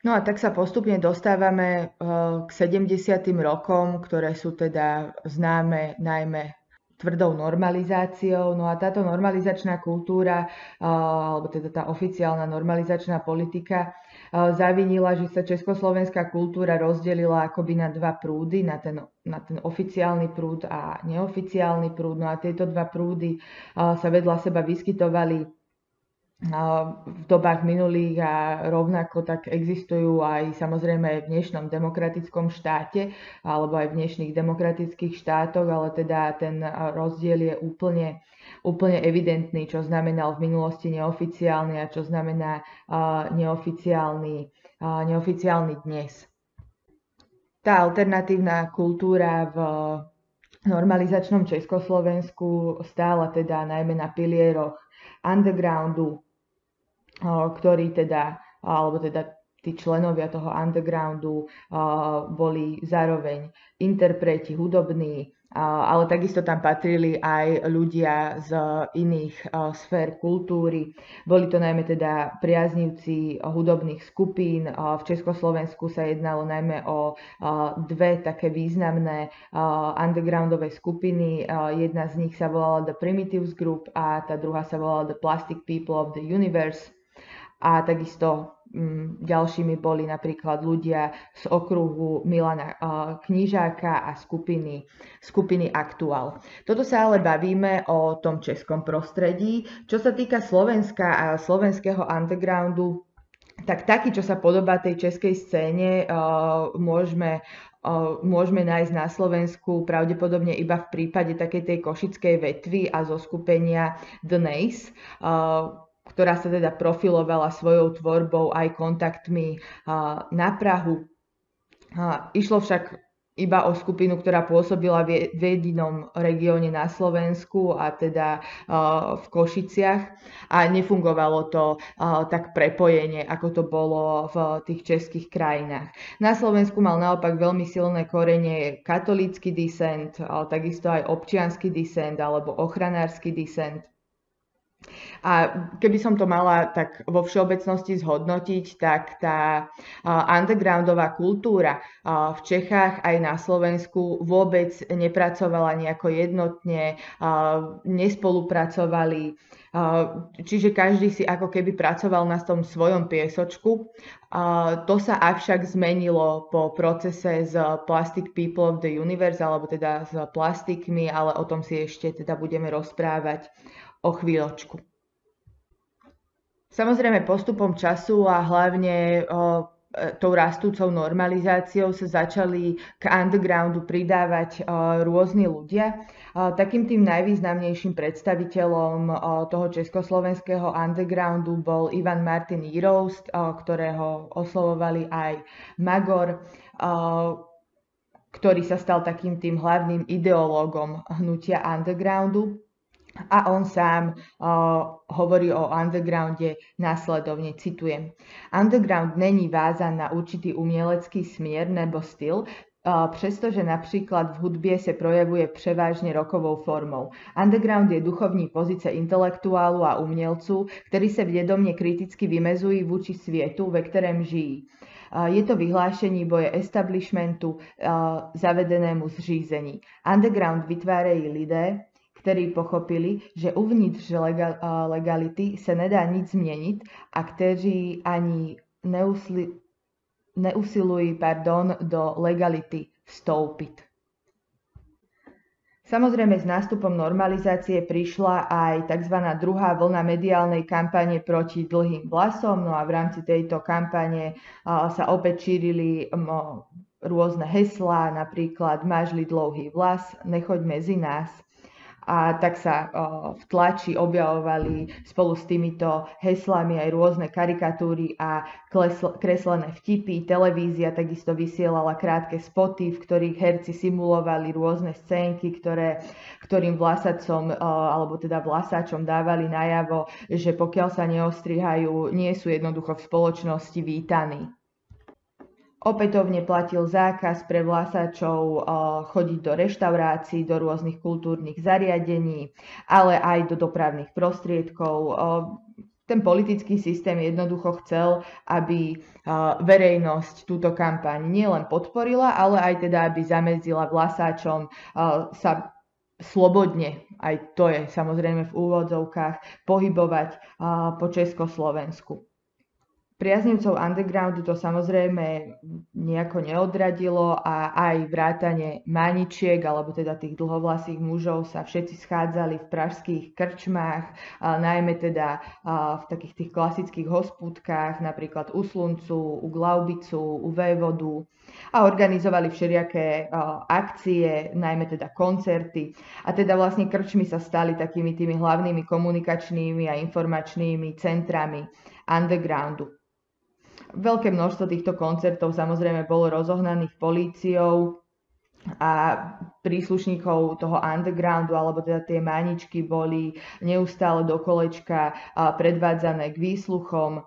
No a tak sa postupne dostávame eh, k 70. rokom, ktoré sú teda známe najmä tvrdou normalizáciou. No a táto normalizačná kultúra, eh, alebo teda tá oficiálna normalizačná politika eh, zavinila, že sa československá kultúra rozdelila akoby na dva prúdy, na ten, na ten oficiálny prúd a neoficiálny prúd. No a tieto dva prúdy sa vedľa seba vyskytovali v dobách minulých a rovnako tak existujú aj samozrejme aj v dnešnom demokratickom štáte alebo aj v dnešných demokratických štátoch, ale teda ten rozdiel je úplne, úplne evidentný, čo znamenal v minulosti neoficiálny a čo znamená neoficiálny, neoficiálny dnes. Tá alternatívna kultúra v normalizačnom Československu stála teda najmä na pilieroch undergroundu, ktorí teda, alebo teda tí členovia toho undergroundu boli zároveň interpreti, hudobní, ale takisto tam patrili aj ľudia z iných sfér kultúry. Boli to najmä teda priaznivci hudobných skupín. V Československu sa jednalo najmä o dve také významné undergroundové skupiny. Jedna z nich sa volala The Primitives Group a tá druhá sa volala The Plastic People of the Universe a takisto mm, ďalšími boli napríklad ľudia z okruhu Milana Knižáka a skupiny, skupiny Aktuál. Toto sa ale bavíme o tom českom prostredí. Čo sa týka Slovenska a slovenského undergroundu, tak taký, čo sa podobá tej českej scéne, môžeme môžeme nájsť na Slovensku pravdepodobne iba v prípade takej tej košickej vetvy a zo skupenia The Nace, ktorá sa teda profilovala svojou tvorbou aj kontaktmi na Prahu. Išlo však iba o skupinu, ktorá pôsobila v jedinom regióne na Slovensku a teda v Košiciach a nefungovalo to tak prepojenie, ako to bolo v tých českých krajinách. Na Slovensku mal naopak veľmi silné korenie katolícky disent, takisto aj občiansky disent alebo ochranársky disent. A keby som to mala tak vo všeobecnosti zhodnotiť, tak tá undergroundová kultúra v Čechách aj na Slovensku vôbec nepracovala nejako jednotne, nespolupracovali, čiže každý si ako keby pracoval na tom svojom piesočku. To sa avšak zmenilo po procese z Plastic People of the Universe, alebo teda s plastikmi, ale o tom si ešte teda budeme rozprávať o chvíľočku. Samozrejme postupom času a hlavne o, e, tou rastúcou normalizáciou sa začali k undergroundu pridávať rôzni ľudia. Takým tým najvýznamnejším predstaviteľom toho československého undergroundu bol Ivan Martin Jiroust, ktorého oslovovali aj Magor, ktorý sa stal takým tým hlavným ideológom hnutia undergroundu. A on sám uh, hovorí o undergrounde následovne, citujem. Underground není vázan na určitý umělecký směr nebo styl, přestože například v hudbě se projevuje převážně rokovou formou. Underground je duchovní pozice intelektuálu a umělců, ktorí se vědomně kriticky vymezují vůči světu, ve kterém žijí. Je to vyhlášení boje establishmentu zavedenému zřízení. Underground vytvárají lidé, ktorí pochopili, že uvnitř legality sa nedá nič zmeniť a kteří ani neusli, neusilujú pardon, do legality vstúpiť. Samozrejme s nástupom normalizácie prišla aj tzv. druhá vlna mediálnej kampane proti dlhým vlasom, no a v rámci tejto kampane sa opäť šírili rôzne heslá, napríklad máš dlouhý vlas, nechoď medzi nás a tak sa v tlači objavovali spolu s týmito heslami aj rôzne karikatúry a kreslené vtipy. Televízia takisto vysielala krátke spoty, v ktorých herci simulovali rôzne scénky, ktoré, ktorým vlasacom alebo teda vlasáčom dávali najavo, že pokiaľ sa neostrihajú, nie sú jednoducho v spoločnosti vítaní. Opätovne platil zákaz pre vlasačov eh, chodiť do reštaurácií, do rôznych kultúrnych zariadení, ale aj do dopravných prostriedkov. Eh, ten politický systém jednoducho chcel, aby eh, verejnosť túto kampaň nielen podporila, ale aj teda, aby zamedzila vlasáčom sa slobodne, aj to je samozrejme v úvodzovkách, pohybovať po Československu. Priaznivcov undergroundu to samozrejme nejako neodradilo a aj vrátane maničiek, alebo teda tých dlhovlasých mužov sa všetci schádzali v pražských krčmách, najmä teda v takých tých klasických hospúdkách, napríklad u Sluncu, u Glaubicu, u Vévodu a organizovali všelijaké akcie, najmä teda koncerty. A teda vlastne krčmy sa stali takými tými hlavnými komunikačnými a informačnými centrami undergroundu. Veľké množstvo týchto koncertov samozrejme bolo rozohnaných políciou a príslušníkov toho undergroundu, alebo teda tie maničky boli neustále do kolečka predvádzané k výsluchom.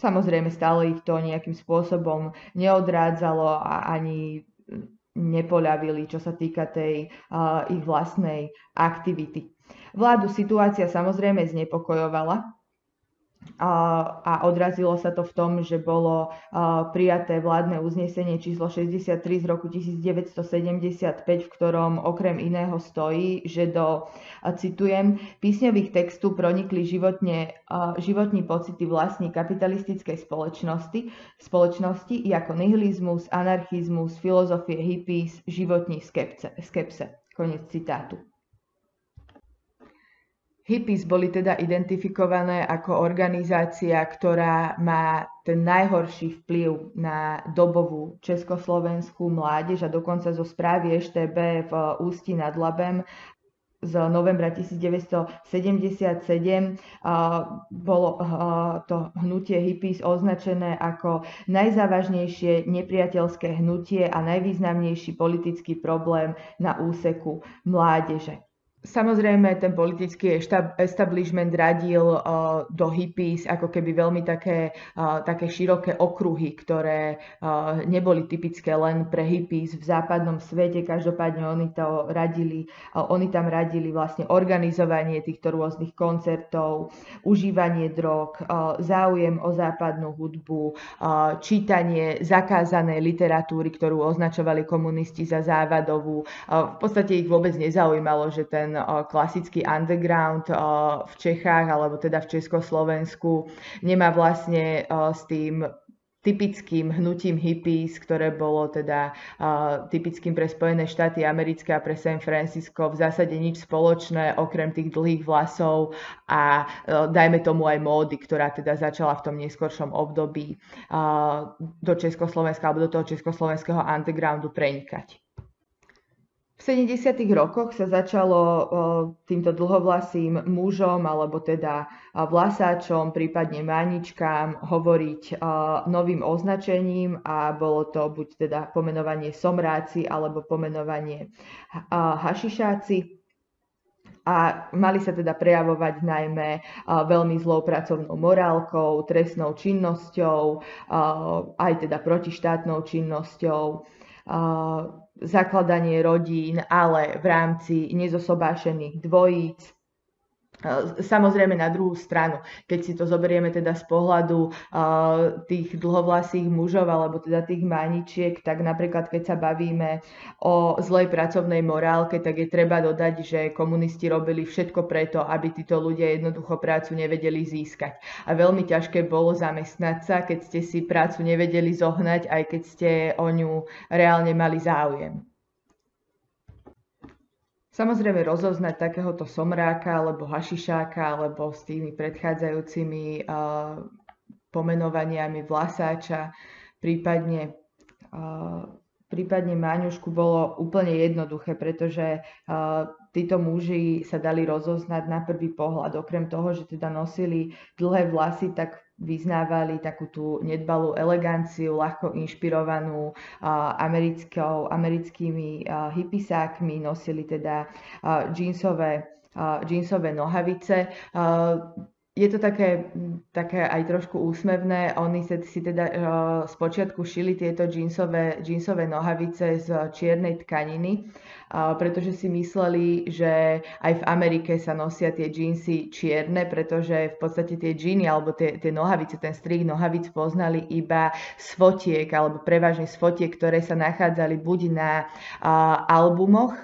Samozrejme stále ich to nejakým spôsobom neodrádzalo a ani nepoľavili, čo sa týka tej ich vlastnej aktivity. Vládu situácia samozrejme znepokojovala, a odrazilo sa to v tom, že bolo prijaté vládne uznesenie číslo 63 z roku 1975, v ktorom okrem iného stojí, že do, citujem, písňových textu pronikli životne, životní pocity vlastní kapitalistickej spoločnosti, spoločnosti ako nihilizmus, anarchizmus, filozofie hippies, životní skepse. skepse. Konec citátu. Hippies boli teda identifikované ako organizácia, ktorá má ten najhorší vplyv na dobovú československú mládež a dokonca zo správy EŠTB v Ústi nad Labem z novembra 1977 bolo to hnutie hippies označené ako najzávažnejšie nepriateľské hnutie a najvýznamnejší politický problém na úseku mládeže. Samozrejme, ten politický establishment radil uh, do hippies ako keby veľmi také, uh, také široké okruhy, ktoré uh, neboli typické len pre hippies v západnom svete. Každopádne oni, to radili, oni tam radili vlastne organizovanie týchto rôznych koncertov, užívanie drog, záujem o západnú hudbu, čítanie zakázanej literatúry, ktorú označovali komunisti za závadovú. V podstate ich vôbec nezaujímalo, že ten klasický underground v Čechách alebo teda v Československu nemá vlastne s tým typickým hnutím hippies, ktoré bolo teda uh, typickým pre Spojené štáty americké a pre San Francisco v zásade nič spoločné, okrem tých dlhých vlasov a uh, dajme tomu aj módy, ktorá teda začala v tom neskoršom období uh, do Československa alebo do toho československého undergroundu prenikať. V 70. rokoch sa začalo týmto dlhovlasým mužom alebo teda vlasáčom, prípadne maničkám hovoriť novým označením a bolo to buď teda pomenovanie somráci alebo pomenovanie hašišáci a mali sa teda prejavovať najmä veľmi zlou pracovnou morálkou, trestnou činnosťou, aj teda protištátnou činnosťou zakladanie rodín, ale v rámci nezosobášených dvojíc, Samozrejme na druhú stranu, keď si to zoberieme teda z pohľadu uh, tých dlhovlasých mužov alebo teda tých maničiek, tak napríklad keď sa bavíme o zlej pracovnej morálke, tak je treba dodať, že komunisti robili všetko preto, aby títo ľudia jednoducho prácu nevedeli získať. A veľmi ťažké bolo zamestnať sa, keď ste si prácu nevedeli zohnať, aj keď ste o ňu reálne mali záujem. Samozrejme rozoznať takéhoto somráka alebo hašišáka alebo s tými predchádzajúcimi uh, pomenovaniami vlasáča, prípadne, uh, prípadne Máňušku bolo úplne jednoduché, pretože uh, títo muži sa dali rozoznať na prvý pohľad. Okrem toho, že teda nosili dlhé vlasy, tak vyznávali takú tú nedbalú eleganciu, ľahko inšpirovanú americkou, americkými hippisákmi, nosili teda džínsové, džínsové nohavice. Je to také, také aj trošku úsmevné. Oni si teda z počiatku šili tieto džínsové, džínsové nohavice z čiernej tkaniny pretože si mysleli, že aj v Amerike sa nosia tie džínsy čierne, pretože v podstate tie džíny alebo tie, tie nohavice, ten strih nohavic poznali iba z fotiek alebo prevažne z fotiek, ktoré sa nachádzali buď na albumoch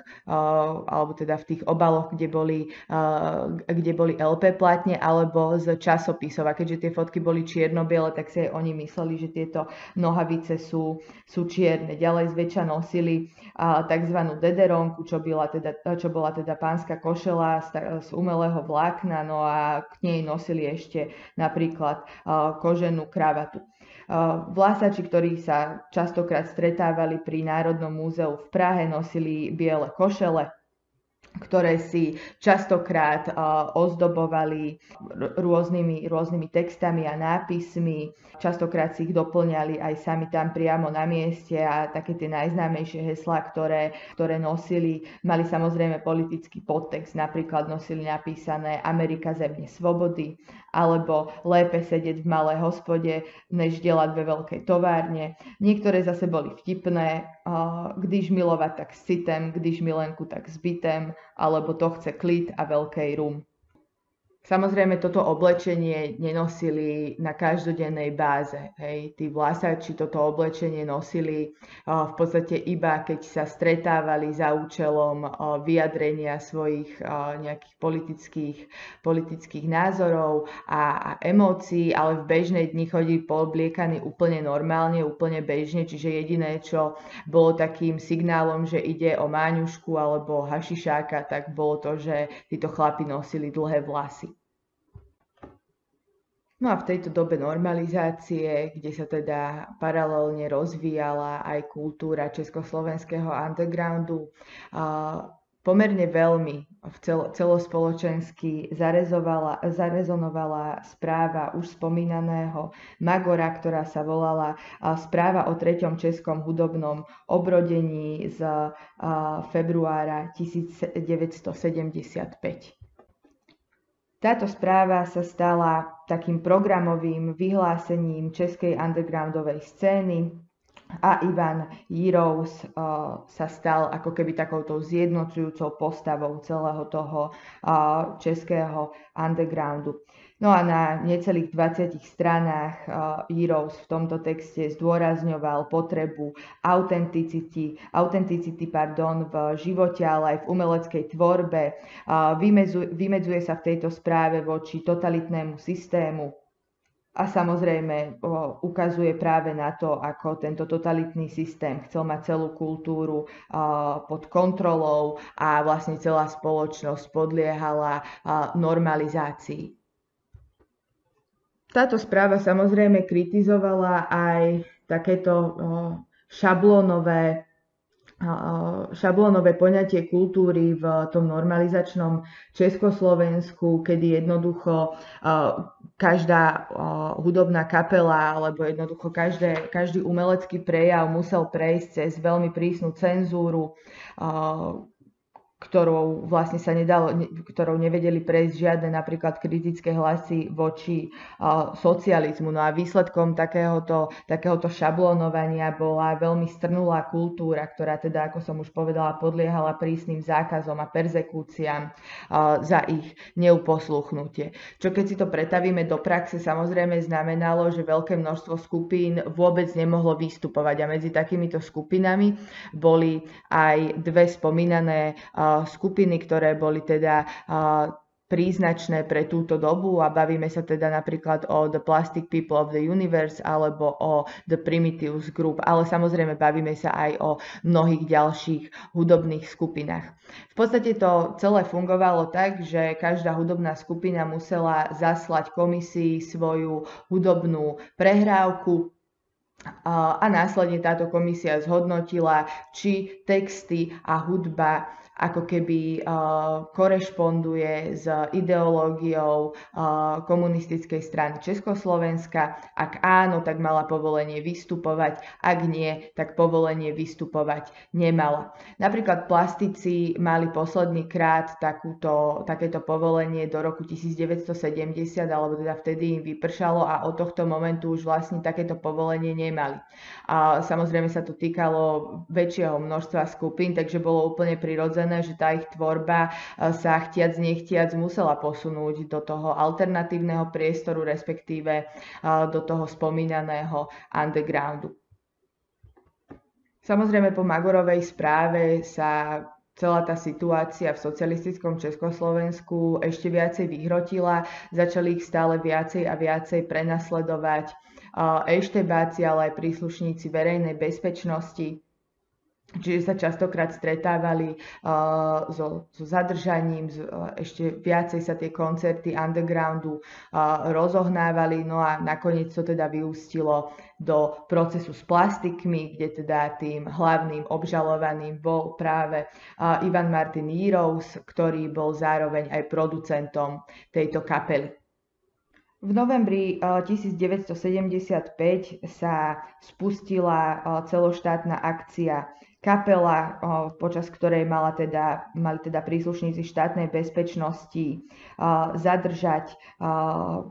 alebo teda v tých obaloch, kde boli, kde boli LP platne alebo z časopisov. A keďže tie fotky boli čierno-biele, tak si oni mysleli, že tieto nohavice sú, sú čierne. Ďalej zväčša nosili tzv. dederon, koronku, čo teda, čo bola teda pánska košela z, umelého vlákna, no a k nej nosili ešte napríklad koženú kravatu. Vlásači, ktorí sa častokrát stretávali pri Národnom múzeu v Prahe, nosili biele košele, ktoré si častokrát ozdobovali rôznymi, rôznymi textami a nápismi. Častokrát si ich doplňali aj sami tam priamo na mieste a také tie najznámejšie heslá, ktoré, ktoré nosili, mali samozrejme politický podtext. Napríklad nosili napísané Amerika zemne svobody alebo lépe sedieť v malej hospode, než delať ve veľkej továrne. Niektoré zase boli vtipné, když milovať tak s citem, když milenku tak s bytem, alebo to chce klid a veľkej rum. Samozrejme, toto oblečenie nenosili na každodennej báze. Hej. Tí vlasači toto oblečenie nosili v podstate iba, keď sa stretávali za účelom vyjadrenia svojich nejakých politických, politických názorov a, a emócií, ale v bežnej dni chodili poobliekaní úplne normálne, úplne bežne, čiže jediné, čo bolo takým signálom, že ide o máňušku alebo hašišáka, tak bolo to, že títo chlapi nosili dlhé vlasy. No a v tejto dobe normalizácie, kde sa teda paralelne rozvíjala aj kultúra československého undergroundu, pomerne veľmi v cel, celospoločensky zarezonovala správa už spomínaného Magora, ktorá sa volala správa o treťom českom hudobnom obrodení z februára 1975. Táto správa sa stala takým programovým vyhlásením českej undergroundovej scény a Ivan Jirous uh, sa stal ako keby takouto zjednocujúcou postavou celého toho uh, českého undergroundu. No a na necelých 20 stranách Heroes v tomto texte zdôrazňoval potrebu autenticity, autenticity pardon, v živote, ale aj v umeleckej tvorbe. Vymedzuje, vymedzuje sa v tejto správe voči totalitnému systému, a samozrejme ukazuje práve na to, ako tento totalitný systém chcel mať celú kultúru pod kontrolou a vlastne celá spoločnosť podliehala normalizácii. Táto správa samozrejme kritizovala aj takéto šablónové šablónové poňatie kultúry v tom normalizačnom Československu, kedy jednoducho každá hudobná kapela alebo jednoducho každé, každý umelecký prejav musel prejsť cez veľmi prísnu cenzúru, ktorou vlastne sa nedalo, ktorou nevedeli prejsť žiadne napríklad kritické hlasy voči uh, socializmu. No a výsledkom takéhoto, takéhoto šablónovania bola veľmi strnulá kultúra, ktorá teda, ako som už povedala, podliehala prísnym zákazom a perzekúciám uh, za ich neuposluchnutie. Čo keď si to pretavíme do praxe, samozrejme znamenalo, že veľké množstvo skupín vôbec nemohlo vystupovať a medzi takýmito skupinami boli aj dve spomínané uh, skupiny, ktoré boli teda príznačné pre túto dobu a bavíme sa teda napríklad o The Plastic People of the Universe alebo o The Primitives Group, ale samozrejme bavíme sa aj o mnohých ďalších hudobných skupinách. V podstate to celé fungovalo tak, že každá hudobná skupina musela zaslať komisii svoju hudobnú prehrávku, a následne táto komisia zhodnotila, či texty a hudba ako keby korešponduje s ideológiou komunistickej strany Československa. Ak áno, tak mala povolenie vystupovať, ak nie, tak povolenie vystupovať nemala. Napríklad plastici mali posledný krát takúto, takéto povolenie do roku 1970, alebo teda vtedy im vypršalo a od tohto momentu už vlastne takéto povolenie nemali. A samozrejme sa to týkalo väčšieho množstva skupín, takže bolo úplne prirodzené, prirodzené, že tá ich tvorba e, sa chtiac nechtiac musela posunúť do toho alternatívneho priestoru, respektíve e, do toho spomínaného undergroundu. Samozrejme po Magorovej správe sa celá tá situácia v socialistickom Československu ešte viacej vyhrotila, začali ich stále viacej a viacej prenasledovať e, eštebáci, ale aj príslušníci verejnej bezpečnosti Čiže sa častokrát stretávali uh, so, so zadržaním, uh, ešte viacej sa tie koncerty undergroundu uh, rozohnávali, no a nakoniec to teda vyústilo do procesu s plastikmi, kde teda tým hlavným obžalovaným bol práve uh, Ivan Martin Jírovs, ktorý bol zároveň aj producentom tejto kapely. V novembri 1975 sa spustila celoštátna akcia kapela, počas ktorej mala teda, mali teda príslušníci štátnej bezpečnosti zadržať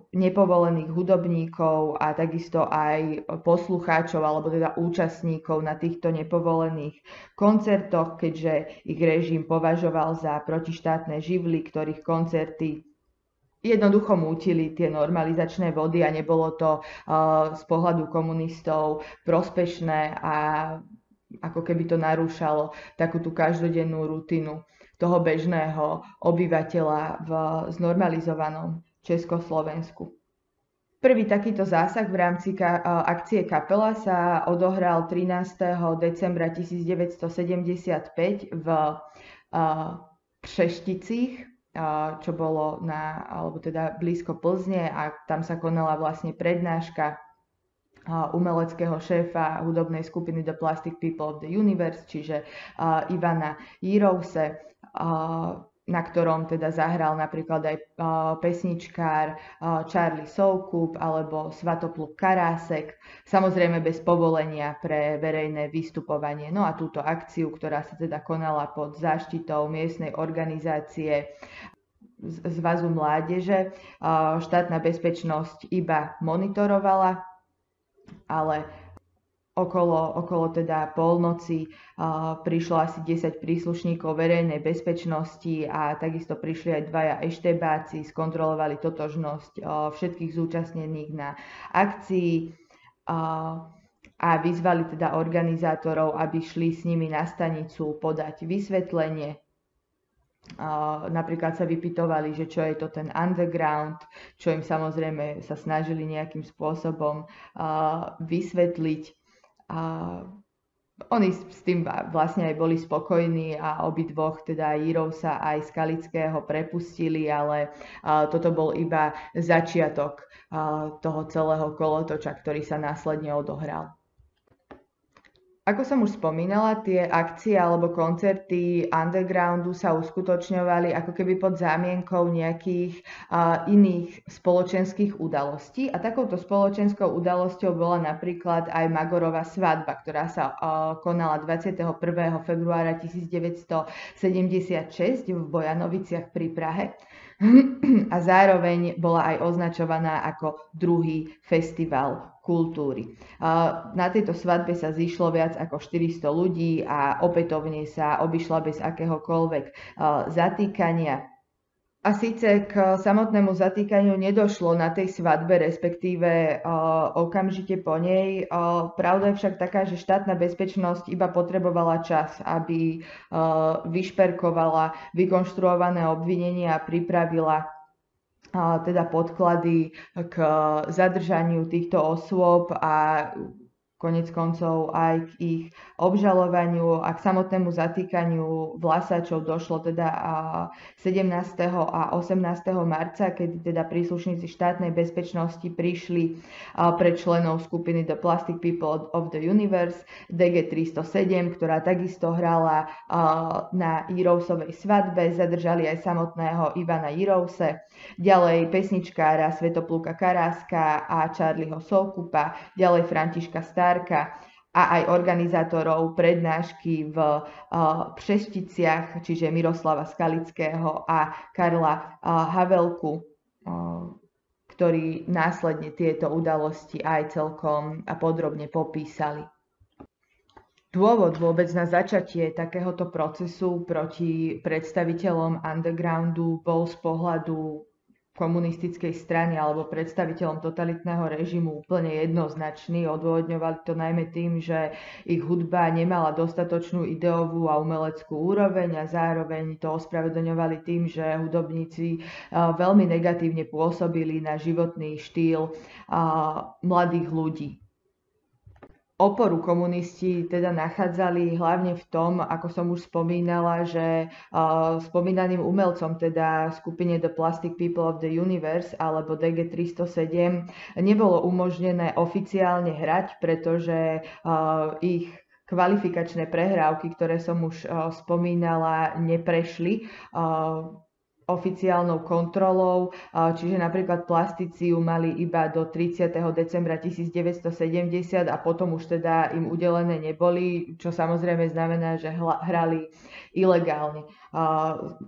nepovolených hudobníkov a takisto aj poslucháčov alebo teda účastníkov na týchto nepovolených koncertoch, keďže ich režim považoval za protištátne živly, ktorých koncerty jednoducho mútili tie normalizačné vody a nebolo to z pohľadu komunistov prospešné a ako keby to narúšalo takú tú každodennú rutinu toho bežného obyvateľa v znormalizovanom Československu. Prvý takýto zásah v rámci ka- akcie Kapela sa odohral 13. decembra 1975 v Přešticích, čo bolo na, alebo teda blízko Plzne a tam sa konala vlastne prednáška umeleckého šéfa hudobnej skupiny The Plastic People of the Universe, čiže Ivana Jirouse, na ktorom teda zahral napríklad aj pesničkár Charlie Soukup alebo Svatopluk Karásek, samozrejme bez povolenia pre verejné vystupovanie. No a túto akciu, ktorá sa teda konala pod záštitou miestnej organizácie Zvazu mládeže, štátna bezpečnosť iba monitorovala ale okolo, okolo teda polnoci uh, prišlo asi 10 príslušníkov verejnej bezpečnosti a takisto prišli aj dvaja eštebáci, skontrolovali totožnosť uh, všetkých zúčastnených na akcii uh, a vyzvali teda organizátorov, aby šli s nimi na stanicu podať vysvetlenie napríklad sa vypytovali, že čo je to ten underground, čo im samozrejme sa snažili nejakým spôsobom vysvetliť. Oni s tým vlastne aj boli spokojní a obidvoch, teda Jirovsa aj Skalického prepustili, ale toto bol iba začiatok toho celého kolotoča, ktorý sa následne odohral. Ako som už spomínala, tie akcie alebo koncerty undergroundu sa uskutočňovali ako keby pod zámienkou nejakých uh, iných spoločenských udalostí. A takouto spoločenskou udalosťou bola napríklad aj Magorová svadba, ktorá sa uh, konala 21. februára 1976 v Bojanoviciach pri Prahe a zároveň bola aj označovaná ako druhý festival kultúry. Na tejto svadbe sa zišlo viac ako 400 ľudí a opätovne sa obišla bez akéhokoľvek zatýkania. A síce k samotnému zatýkaniu nedošlo na tej svadbe, respektíve uh, okamžite po nej. Uh, pravda je však taká, že štátna bezpečnosť iba potrebovala čas, aby vyšperkovala vykonštruované obvinenia a pripravila teda podklady k zadržaniu týchto osôb a konec koncov aj k ich obžalovaniu a k samotnému zatýkaniu vlasačov došlo teda 17. a 18. marca, kedy teda príslušníci štátnej bezpečnosti prišli pre členov skupiny The Plastic People of the Universe DG307, ktorá takisto hrala na Jirousovej svadbe, zadržali aj samotného Ivana Jirouse, ďalej pesničkára Svetopluka Karáska a Charlieho Soukupa, ďalej Františka Star Švárka a aj organizátorov prednášky v uh, Pšešticiach, čiže Miroslava Skalického a Karla uh, Havelku, uh, ktorí následne tieto udalosti aj celkom podrobne popísali. Dôvod vôbec na začatie takéhoto procesu proti predstaviteľom undergroundu bol z pohľadu komunistickej strany alebo predstaviteľom totalitného režimu úplne jednoznačný. Odôvodňovali to najmä tým, že ich hudba nemala dostatočnú ideovú a umeleckú úroveň a zároveň to ospravedlňovali tým, že hudobníci veľmi negatívne pôsobili na životný štýl mladých ľudí oporu komunisti teda nachádzali hlavne v tom, ako som už spomínala, že uh, spomínaným umelcom, teda skupine The Plastic People of the Universe alebo DG307, nebolo umožnené oficiálne hrať, pretože uh, ich kvalifikačné prehrávky, ktoré som už uh, spomínala, neprešli. Uh, oficiálnou kontrolou, čiže napríklad plastici ju mali iba do 30. decembra 1970 a potom už teda im udelené neboli, čo samozrejme znamená, že hrali ilegálne.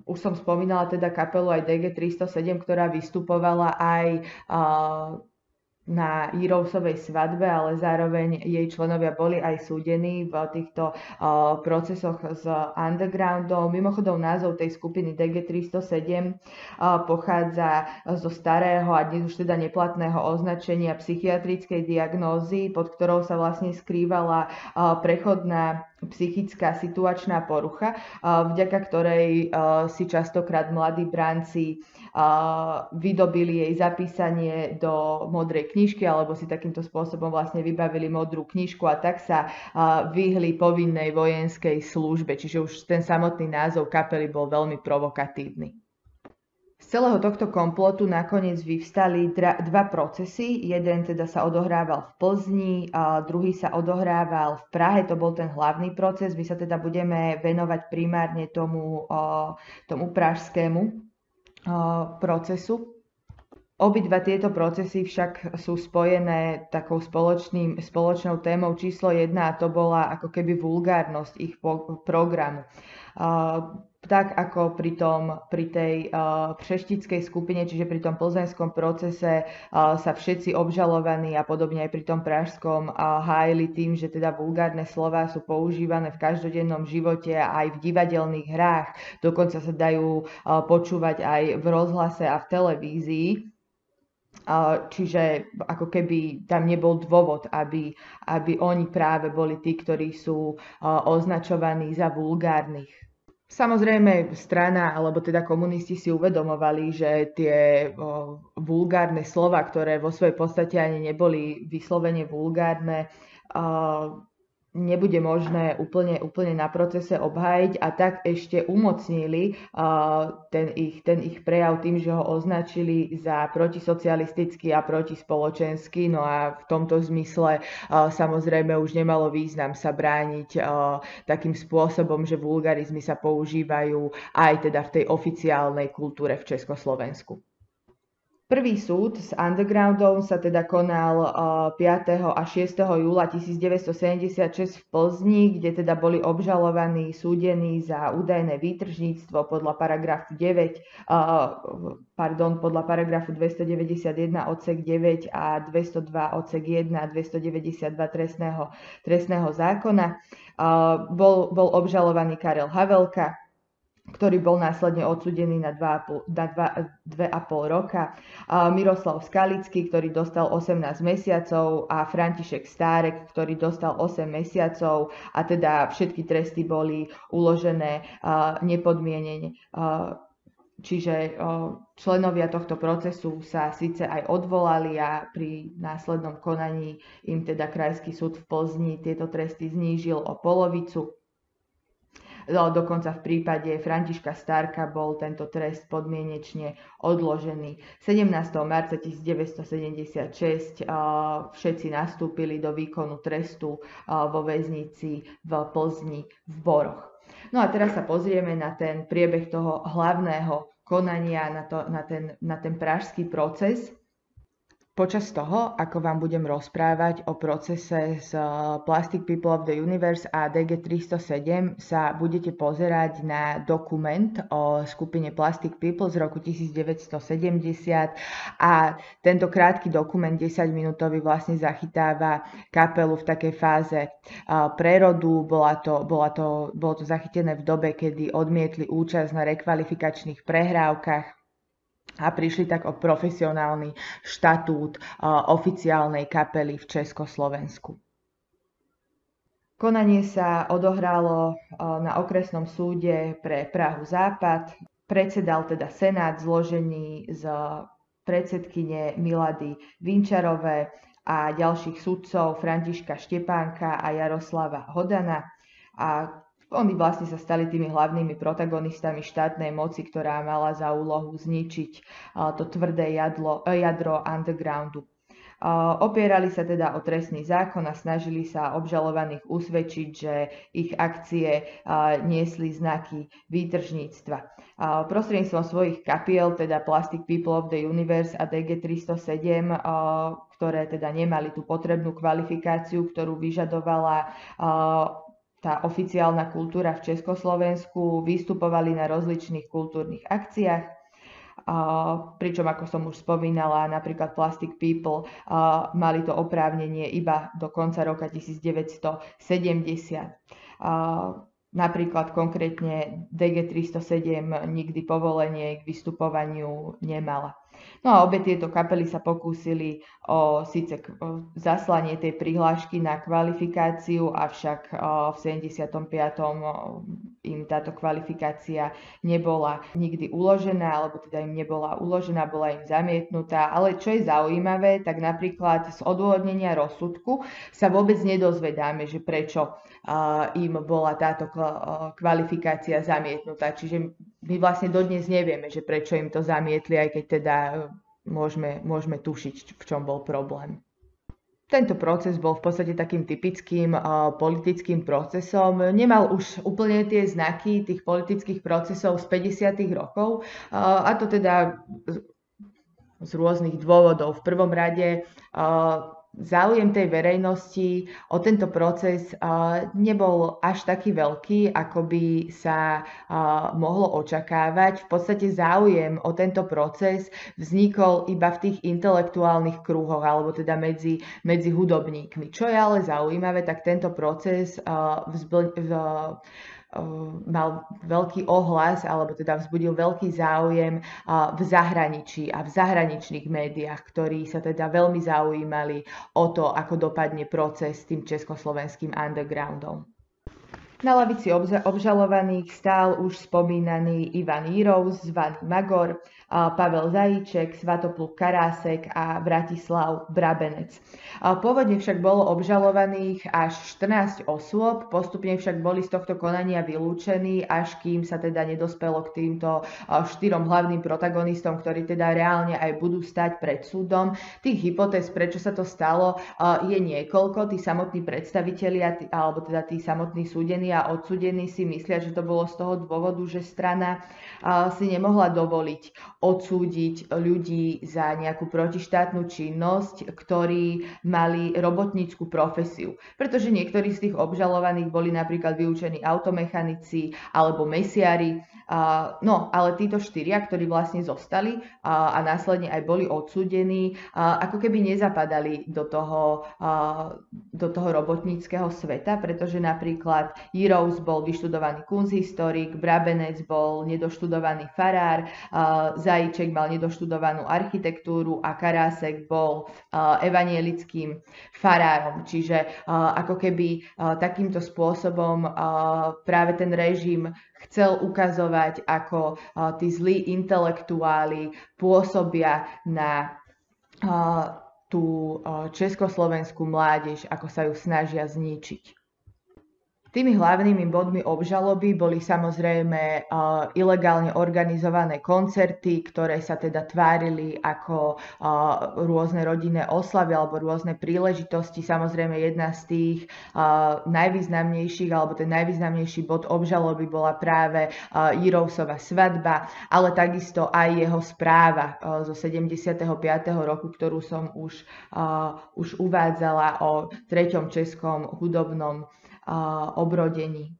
Už som spomínala teda kapelu aj DG307, ktorá vystupovala aj na Jirousovej svadbe, ale zároveň jej členovia boli aj súdení v týchto uh, procesoch s undergroundom. Mimochodom názov tej skupiny DG307 uh, pochádza zo starého a dnes už teda neplatného označenia psychiatrickej diagnózy, pod ktorou sa vlastne skrývala uh, prechodná psychická situačná porucha, vďaka ktorej si častokrát mladí bránci vydobili jej zapísanie do modrej knižky alebo si takýmto spôsobom vlastne vybavili modrú knižku a tak sa vyhli povinnej vojenskej službe. Čiže už ten samotný názov kapely bol veľmi provokatívny. Celého tohto komplotu nakoniec vyvstali dva procesy. Jeden teda sa odohrával v Plzni, a druhý sa odohrával v Prahe, to bol ten hlavný proces. My sa teda budeme venovať primárne tomu, tomu pražskému procesu. Obidva tieto procesy však sú spojené takou spoločným, spoločnou témou číslo jedna a to bola ako keby vulgárnosť ich programu. Tak ako pri, tom, pri tej uh, přeštickej skupine, čiže pri tom plzeňskom procese uh, sa všetci obžalovaní a podobne aj pri tom pražskom uh, hájili tým, že teda vulgárne slova sú používané v každodennom živote aj v divadelných hrách. Dokonca sa dajú uh, počúvať aj v rozhlase a v televízii. Čiže ako keby tam nebol dôvod, aby, aby oni práve boli tí, ktorí sú označovaní za vulgárnych. Samozrejme, strana, alebo teda komunisti si uvedomovali, že tie o, vulgárne slova, ktoré vo svojej podstate ani neboli vyslovene vulgárne, o, nebude možné úplne, úplne na procese obhájiť a tak ešte umocnili uh, ten, ich, ten ich prejav tým, že ho označili za protisocialistický a protispoločenský. No a v tomto zmysle uh, samozrejme už nemalo význam sa brániť uh, takým spôsobom, že vulgarizmy sa používajú aj teda v tej oficiálnej kultúre v Československu. Prvý súd s undergroundom sa teda konal 5. a 6. júla 1976 v Plzni, kde teda boli obžalovaní, súdení za údajné výtržníctvo podľa paragrafu 9, pardon, podľa paragrafu 291 odsek 9 a 202 odsek 1 a 292 trestného, trestného zákona. Bol, bol obžalovaný Karel Havelka, ktorý bol následne odsudený na 2,5 roka. Miroslav Skalický, ktorý dostal 18 mesiacov a František Stárek, ktorý dostal 8 mesiacov a teda všetky tresty boli uložené nepodmienene. Čiže členovia tohto procesu sa síce aj odvolali a pri následnom konaní im teda Krajský súd v Plzni tieto tresty znížil o polovicu. No, dokonca v prípade Františka Starka bol tento trest podmienečne odložený. 17. marca 1976 všetci nastúpili do výkonu trestu vo väznici v Plzni v Boroch. No a teraz sa pozrieme na ten priebeh toho hlavného konania, na, to, na, ten, na ten pražský proces. Počas toho, ako vám budem rozprávať o procese s eh, Plastic People of the Universe a DG307, sa budete pozerať na dokument o skupine Plastic People z roku 1970 a tento krátky dokument 10-minútový vlastne zachytáva kapelu v takej fáze eh, prerodu. Bola to, bola to, bolo to zachytené v dobe, kedy odmietli účasť na rekvalifikačných prehrávkach a prišli tak o profesionálny štatút oficiálnej kapely v Československu. Konanie sa odohralo na okresnom súde pre Prahu Západ. Predsedal teda senát zložený z predsedkyne Milady Vinčarové a ďalších sudcov Františka Štepánka a Jaroslava Hodana. A oni vlastne sa stali tými hlavnými protagonistami štátnej moci, ktorá mala za úlohu zničiť to tvrdé jadlo, e, jadro undergroundu. Opierali sa teda o trestný zákon a snažili sa obžalovaných usvedčiť, že ich akcie niesli znaky výtržníctva. Prostredníctvom svojich kapiel, teda Plastic People of the Universe a DG307, ktoré teda nemali tú potrebnú kvalifikáciu, ktorú vyžadovala tá oficiálna kultúra v Československu, vystupovali na rozličných kultúrnych akciách, pričom ako som už spomínala, napríklad Plastic People mali to oprávnenie iba do konca roka 1970. Napríklad konkrétne DG307 nikdy povolenie k vystupovaniu nemala. No a obe tieto kapely sa pokúsili o síce zaslanie tej prihlášky na kvalifikáciu, avšak v 75. im táto kvalifikácia nebola nikdy uložená, alebo teda im nebola uložená, bola im zamietnutá. Ale čo je zaujímavé, tak napríklad z odôvodnenia rozsudku sa vôbec nedozvedáme, že prečo im bola táto kvalifikácia zamietnutá. Čiže my vlastne dodnes nevieme, že prečo im to zamietli, aj keď teda e, môžeme, môžeme tušiť, v čom bol problém. Tento proces bol v podstate takým typickým uh, politickým procesom. Nemal už úplne tie znaky tých politických procesov z 50. rokov, uh, a to teda z rôznych dôvodov. V prvom rade uh, záujem tej verejnosti o tento proces nebol až taký veľký, ako by sa mohlo očakávať. V podstate záujem o tento proces vznikol iba v tých intelektuálnych kruhoch, alebo teda medzi, medzi hudobníkmi. Čo je ale zaujímavé, tak tento proces vzbl- mal veľký ohlas, alebo teda vzbudil veľký záujem v zahraničí a v zahraničných médiách, ktorí sa teda veľmi zaujímali o to, ako dopadne proces s tým československým undergroundom. Na lavici obžalovaných stál už spomínaný Ivan Jirov, zvaný Magor, Pavel Zajíček, Svatopluk Karásek a Vratislav Brabenec. Pôvodne však bolo obžalovaných až 14 osôb, postupne však boli z tohto konania vylúčení, až kým sa teda nedospelo k týmto štyrom hlavným protagonistom, ktorí teda reálne aj budú stať pred súdom. Tých hypotéz, prečo sa to stalo, je niekoľko. Tí samotní predstavitelia, alebo teda tí samotní súdení a odsudení si myslia, že to bolo z toho dôvodu, že strana si nemohla dovoliť odsúdiť ľudí za nejakú protištátnu činnosť, ktorí mali robotníckú profesiu. Pretože niektorí z tých obžalovaných boli napríklad vyučení automechanici alebo mesiari. No, ale títo štyria, ktorí vlastne zostali a následne aj boli odsúdení, ako keby nezapadali do toho, do toho robotníckého sveta, pretože napríklad Jirous bol vyštudovaný kunsthistorik, Brabenec bol nedoštudovaný farár, Zajíček mal nedoštudovanú architektúru a Karásek bol evanielickým farárom. Čiže ako keby takýmto spôsobom práve ten režim chcel ukazovať, ako tí zlí intelektuáli pôsobia na tú československú mládež, ako sa ju snažia zničiť. Tými hlavnými bodmi obžaloby boli samozrejme ilegálne organizované koncerty, ktoré sa teda tvárili ako rôzne rodinné oslavy alebo rôzne príležitosti. Samozrejme jedna z tých najvýznamnejších alebo ten najvýznamnejší bod obžaloby bola práve Jirovsova svadba, ale takisto aj jeho správa zo 75. roku, ktorú som už, už uvádzala o treťom českom hudobnom obrodení.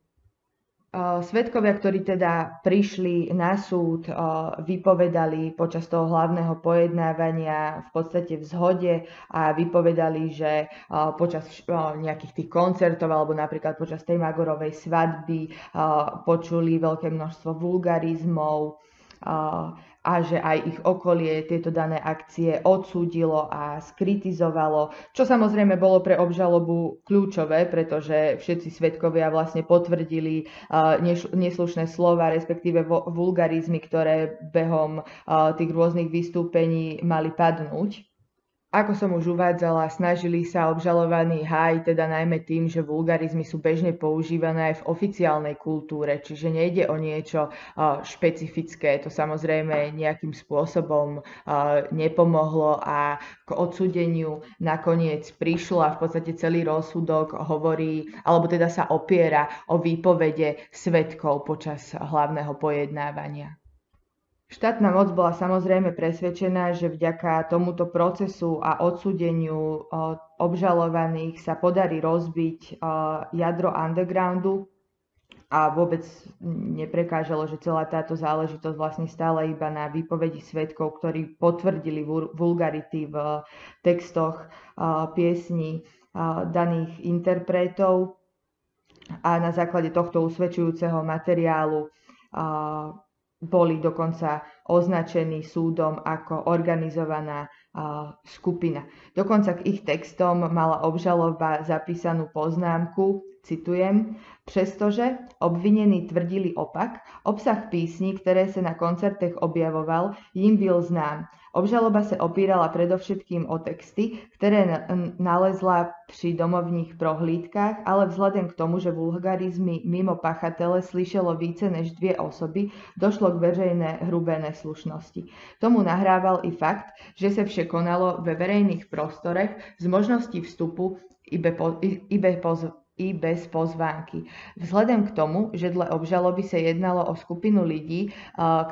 Svedkovia, ktorí teda prišli na súd, vypovedali počas toho hlavného pojednávania v podstate v zhode a vypovedali, že počas nejakých tých koncertov alebo napríklad počas tej Magorovej svadby počuli veľké množstvo vulgarizmov, a že aj ich okolie tieto dané akcie odsúdilo a skritizovalo, čo samozrejme bolo pre obžalobu kľúčové, pretože všetci svetkovia vlastne potvrdili neslušné slova, respektíve vulgarizmy, ktoré behom tých rôznych vystúpení mali padnúť. Ako som už uvádzala, snažili sa obžalovaní háj teda najmä tým, že vulgarizmy sú bežne používané aj v oficiálnej kultúre, čiže nejde o niečo špecifické. To samozrejme nejakým spôsobom nepomohlo a k odsudeniu nakoniec prišlo a v podstate celý rozsudok hovorí, alebo teda sa opiera o výpovede svetkov počas hlavného pojednávania. Štátna moc bola samozrejme presvedčená, že vďaka tomuto procesu a odsúdeniu obžalovaných sa podarí rozbiť jadro undergroundu a vôbec neprekážalo, že celá táto záležitosť vlastne stála iba na výpovedi svetkov, ktorí potvrdili vulgarity v textoch piesní daných interpretov. A na základe tohto usvedčujúceho materiálu boli dokonca označení súdom ako organizovaná skupina. Dokonca k ich textom mala obžaloba zapísanú poznámku, citujem, Přestože obvinení tvrdili opak, obsah písní, ktoré sa na koncertech objavoval, jim byl znám. Obžaloba sa opírala predovšetkým o texty, ktoré nalezla pri domovních prohlídkách, ale vzhľadem k tomu, že vulgarizmy mimo pachatele slyšelo více než dvě osoby, došlo k veřejné hrubé neslušnosti. Tomu nahrával i fakt, že sa vše konalo ve verejných prostorech s možností vstupu ibe, po, ibe poz, i bez pozvánky. Vzhledem k tomu, že dle obžaloby sa jednalo o skupinu ľudí,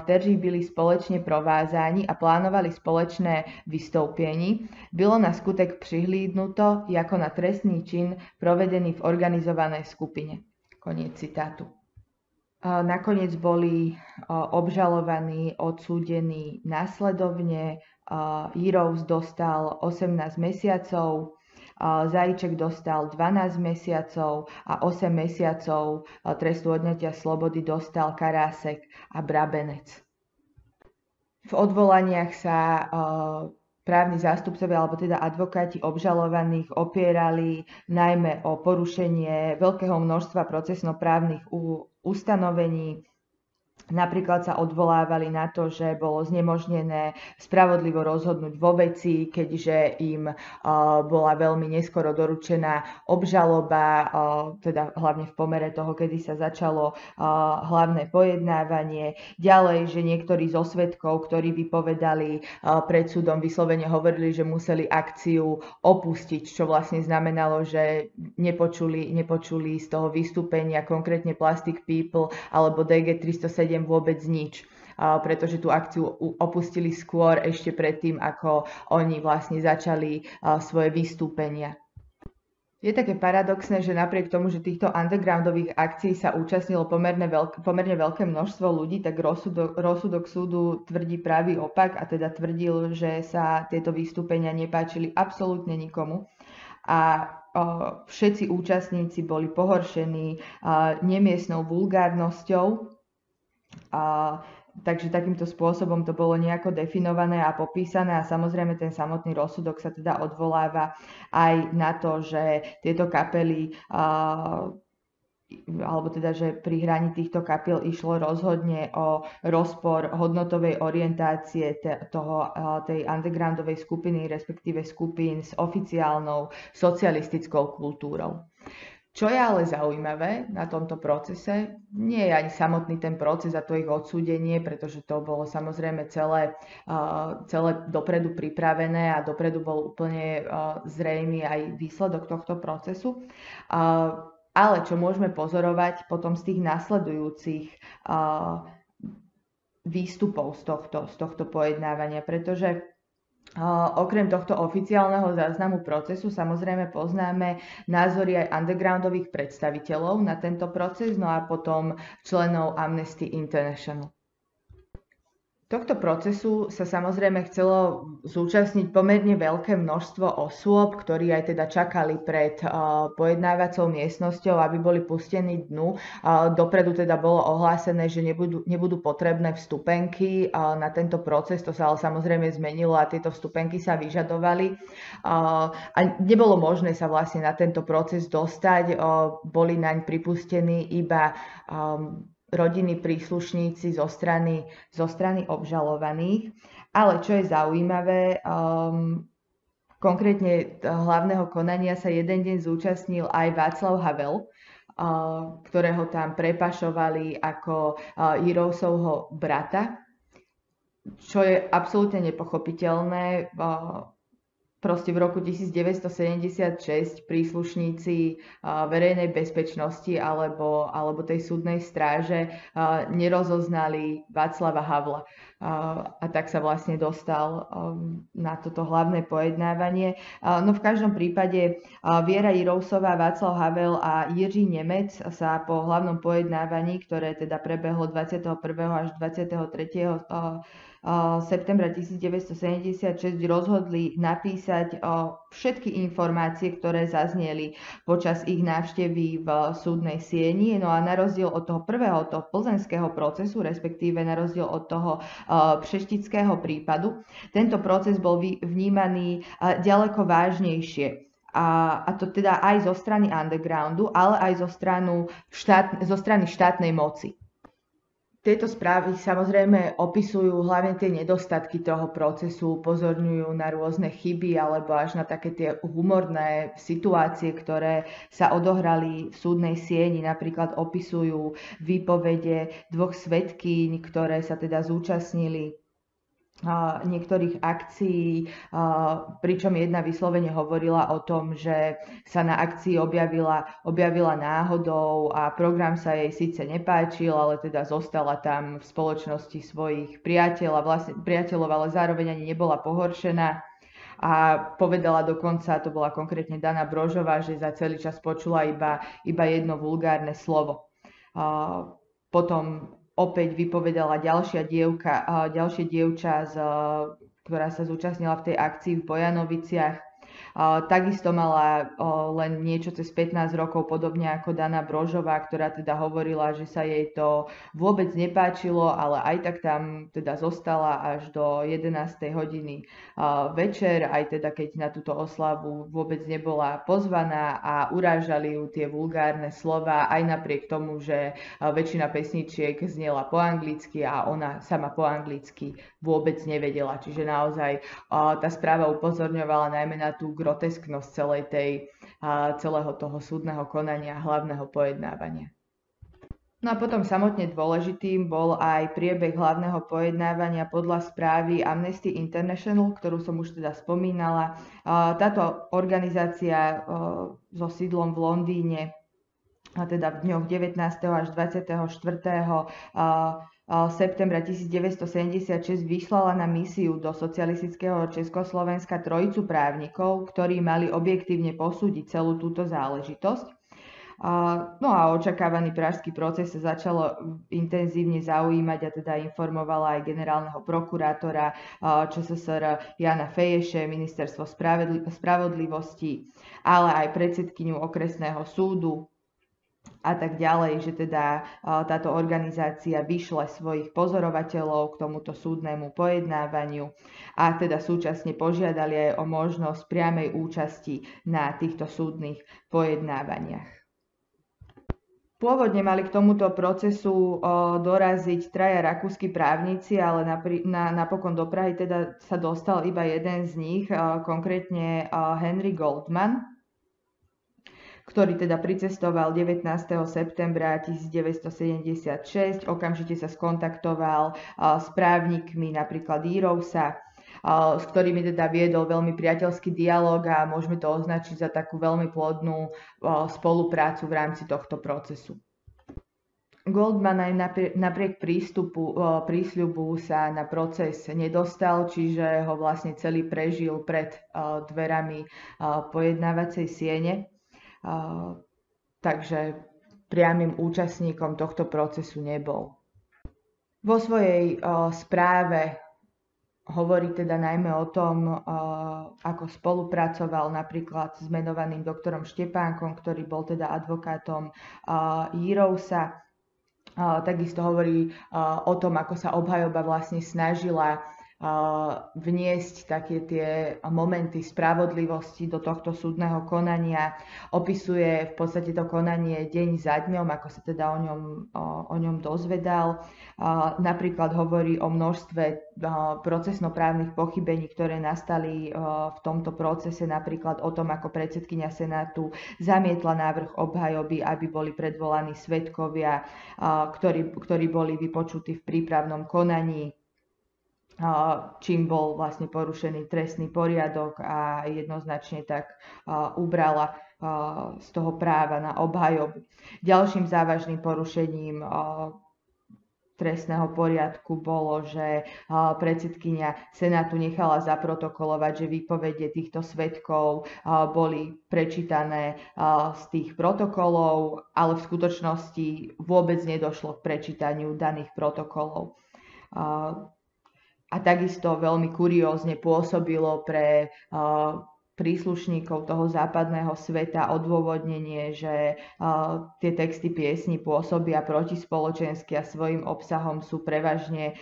kteří byli společne provázáni a plánovali spoločné vystoupení, bylo na skutek přihlídnuto ako na trestný čin provedený v organizovanej skupine. Koniec citátu. Nakoniec boli obžalovaní, odsúdení následovne. Jirous dostal 18 mesiacov, Zajíček dostal 12 mesiacov a 8 mesiacov trestu odňatia slobody dostal Karásek a Brabenec. V odvolaniach sa právni zástupcovia alebo teda advokáti obžalovaných opierali najmä o porušenie veľkého množstva procesnoprávnych ustanovení, Napríklad sa odvolávali na to, že bolo znemožnené spravodlivo rozhodnúť vo veci, keďže im bola veľmi neskoro doručená obžaloba, teda hlavne v pomere toho, kedy sa začalo hlavné pojednávanie. Ďalej, že niektorí zo svetkov, ktorí vypovedali pred súdom, vyslovene hovorili, že museli akciu opustiť, čo vlastne znamenalo, že nepočuli, nepočuli z toho vystúpenia konkrétne Plastic People alebo DG 307 neviem vôbec nič pretože tú akciu opustili skôr ešte predtým, ako oni vlastne začali svoje vystúpenia. Je také paradoxné, že napriek tomu, že týchto undergroundových akcií sa účastnilo pomerne, veľk, pomerne veľké množstvo ľudí, tak rozsudok, rozsudok súdu tvrdí pravý opak a teda tvrdil, že sa tieto vystúpenia nepáčili absolútne nikomu. A o, všetci účastníci boli pohoršení o, nemiestnou vulgárnosťou, a, takže takýmto spôsobom to bolo nejako definované a popísané a samozrejme ten samotný rozsudok sa teda odvoláva aj na to, že tieto kapely a, alebo teda, že pri hraní týchto kapiel išlo rozhodne o rozpor hodnotovej orientácie toho, tej undergroundovej skupiny, respektíve skupín s oficiálnou socialistickou kultúrou. Čo je ale zaujímavé na tomto procese, nie je ani samotný ten proces a to ich odsúdenie, pretože to bolo samozrejme celé, celé dopredu pripravené a dopredu bol úplne zrejmý aj výsledok tohto procesu. Ale čo môžeme pozorovať potom z tých nasledujúcich výstupov z tohto, z tohto pojednávania, pretože Okrem tohto oficiálneho záznamu procesu samozrejme poznáme názory aj undergroundových predstaviteľov na tento proces, no a potom členov Amnesty International. Tohto procesu sa samozrejme chcelo zúčastniť pomerne veľké množstvo osôb, ktorí aj teda čakali pred uh, pojednávacou miestnosťou, aby boli pustení dnu. Uh, dopredu teda bolo ohlásené, že nebudú, nebudú potrebné vstupenky uh, na tento proces, to sa ale samozrejme zmenilo a tieto vstupenky sa vyžadovali. A nebolo možné sa vlastne na tento proces dostať, boli naň pripustení iba rodiny príslušníci zo strany, zo strany obžalovaných. Ale čo je zaujímavé, um, konkrétne hlavného konania sa jeden deň zúčastnil aj Václav Havel, uh, ktorého tam prepašovali ako uh, Jirovsovho brata, čo je absolútne nepochopiteľné. Uh, proste v roku 1976 príslušníci verejnej bezpečnosti alebo, alebo tej súdnej stráže nerozoznali Václava Havla. A tak sa vlastne dostal na toto hlavné pojednávanie. No v každom prípade Viera Jirousová, Václav Havel a Jiří Nemec sa po hlavnom pojednávaní, ktoré teda prebehlo 21. až 23 septembra 1976 rozhodli napísať všetky informácie, ktoré zazneli počas ich návštevy v súdnej sieni. No a na rozdiel od toho prvého, toho plzenského procesu, respektíve na rozdiel od toho přeštického prípadu, tento proces bol vnímaný ďaleko vážnejšie. A, a to teda aj zo strany undergroundu, ale aj zo, stranu štát, zo strany štátnej moci. Tieto správy samozrejme opisujú hlavne tie nedostatky toho procesu, upozorňujú na rôzne chyby alebo až na také tie humorné situácie, ktoré sa odohrali v súdnej sieni. Napríklad opisujú výpovede dvoch svetkýň, ktoré sa teda zúčastnili niektorých akcií, pričom jedna vyslovene hovorila o tom, že sa na akcii objavila, objavila náhodou a program sa jej síce nepáčil, ale teda zostala tam v spoločnosti svojich priateľ a vlastne, priateľov, ale zároveň ani nebola pohoršená. A povedala dokonca, to bola konkrétne Dana Brožová, že za celý čas počula iba, iba jedno vulgárne slovo. Potom opäť vypovedala ďalšia dievka, ďalšie dievča, z, ktorá sa zúčastnila v tej akcii v Bojanoviciach. Takisto mala len niečo cez 15 rokov, podobne ako Dana Brožová, ktorá teda hovorila, že sa jej to vôbec nepáčilo, ale aj tak tam teda zostala až do 11. hodiny večer, aj teda keď na túto oslavu vôbec nebola pozvaná a urážali ju tie vulgárne slova, aj napriek tomu, že väčšina pesničiek znela po anglicky a ona sama po anglicky vôbec nevedela. Čiže naozaj tá správa upozorňovala najmä na tú grotesknosť celej tej, celého toho súdneho konania, hlavného pojednávania. No a potom samotne dôležitým bol aj priebeh hlavného pojednávania podľa správy Amnesty International, ktorú som už teda spomínala. Táto organizácia so sídlom v Londýne, a teda v dňoch 19. až 24 septembra 1976 vyslala na misiu do socialistického Československa trojicu právnikov, ktorí mali objektívne posúdiť celú túto záležitosť. No a očakávaný pražský proces sa začalo intenzívne zaujímať a teda informovala aj generálneho prokurátora ČSSR Jana Feješe, ministerstvo spravodlivosti, ale aj predsedkyňu okresného súdu a tak ďalej, že teda táto organizácia vyšle svojich pozorovateľov k tomuto súdnemu pojednávaniu a teda súčasne požiadali aj o možnosť priamej účasti na týchto súdnych pojednávaniach. Pôvodne mali k tomuto procesu doraziť traja rakúsky právnici, ale napokon do Prahy teda sa dostal iba jeden z nich, konkrétne Henry Goldman, ktorý teda pricestoval 19. septembra 1976, okamžite sa skontaktoval s právnikmi napríklad Írovsa, s ktorými teda viedol veľmi priateľský dialog a môžeme to označiť za takú veľmi plodnú spoluprácu v rámci tohto procesu. Goldman aj napriek prístupu, prísľubu sa na proces nedostal, čiže ho vlastne celý prežil pred dverami pojednávacej siene takže priamým účastníkom tohto procesu nebol. Vo svojej správe hovorí teda najmä o tom, ako spolupracoval napríklad s menovaným doktorom Štepánkom, ktorý bol teda advokátom Jirovsa. Takisto hovorí o tom, ako sa obhajoba vlastne snažila vniesť také tie momenty spravodlivosti do tohto súdneho konania. Opisuje v podstate to konanie deň za dňom, ako sa teda o ňom, o, ňom dozvedal. Napríklad hovorí o množstve procesnoprávnych pochybení, ktoré nastali v tomto procese, napríklad o tom, ako predsedkynia Senátu zamietla návrh obhajoby, aby boli predvolaní svetkovia, ktorí, ktorí boli vypočutí v prípravnom konaní čím bol vlastne porušený trestný poriadok a jednoznačne tak ubrala z toho práva na obhajobu. Ďalším závažným porušením trestného poriadku bolo, že predsedkynia Senátu nechala zaprotokolovať, že výpovede týchto svetkov boli prečítané z tých protokolov, ale v skutočnosti vôbec nedošlo k prečítaniu daných protokolov a takisto veľmi kuriózne pôsobilo pre príslušníkov toho západného sveta odôvodnenie, že tie texty piesni pôsobia protispoločensky a svojim obsahom sú prevažne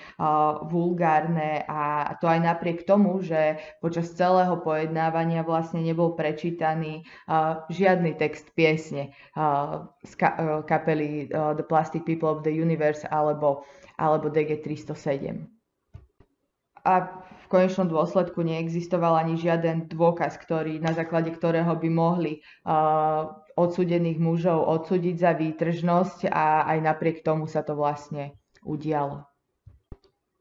vulgárne. A to aj napriek tomu, že počas celého pojednávania vlastne nebol prečítaný žiadny text piesne z ka- kapely The Plastic People of the Universe alebo, alebo DG 307 a v konečnom dôsledku neexistoval ani žiaden dôkaz, ktorý, na základe ktorého by mohli uh, odsudených mužov odsúdiť za výtržnosť a aj napriek tomu sa to vlastne udialo.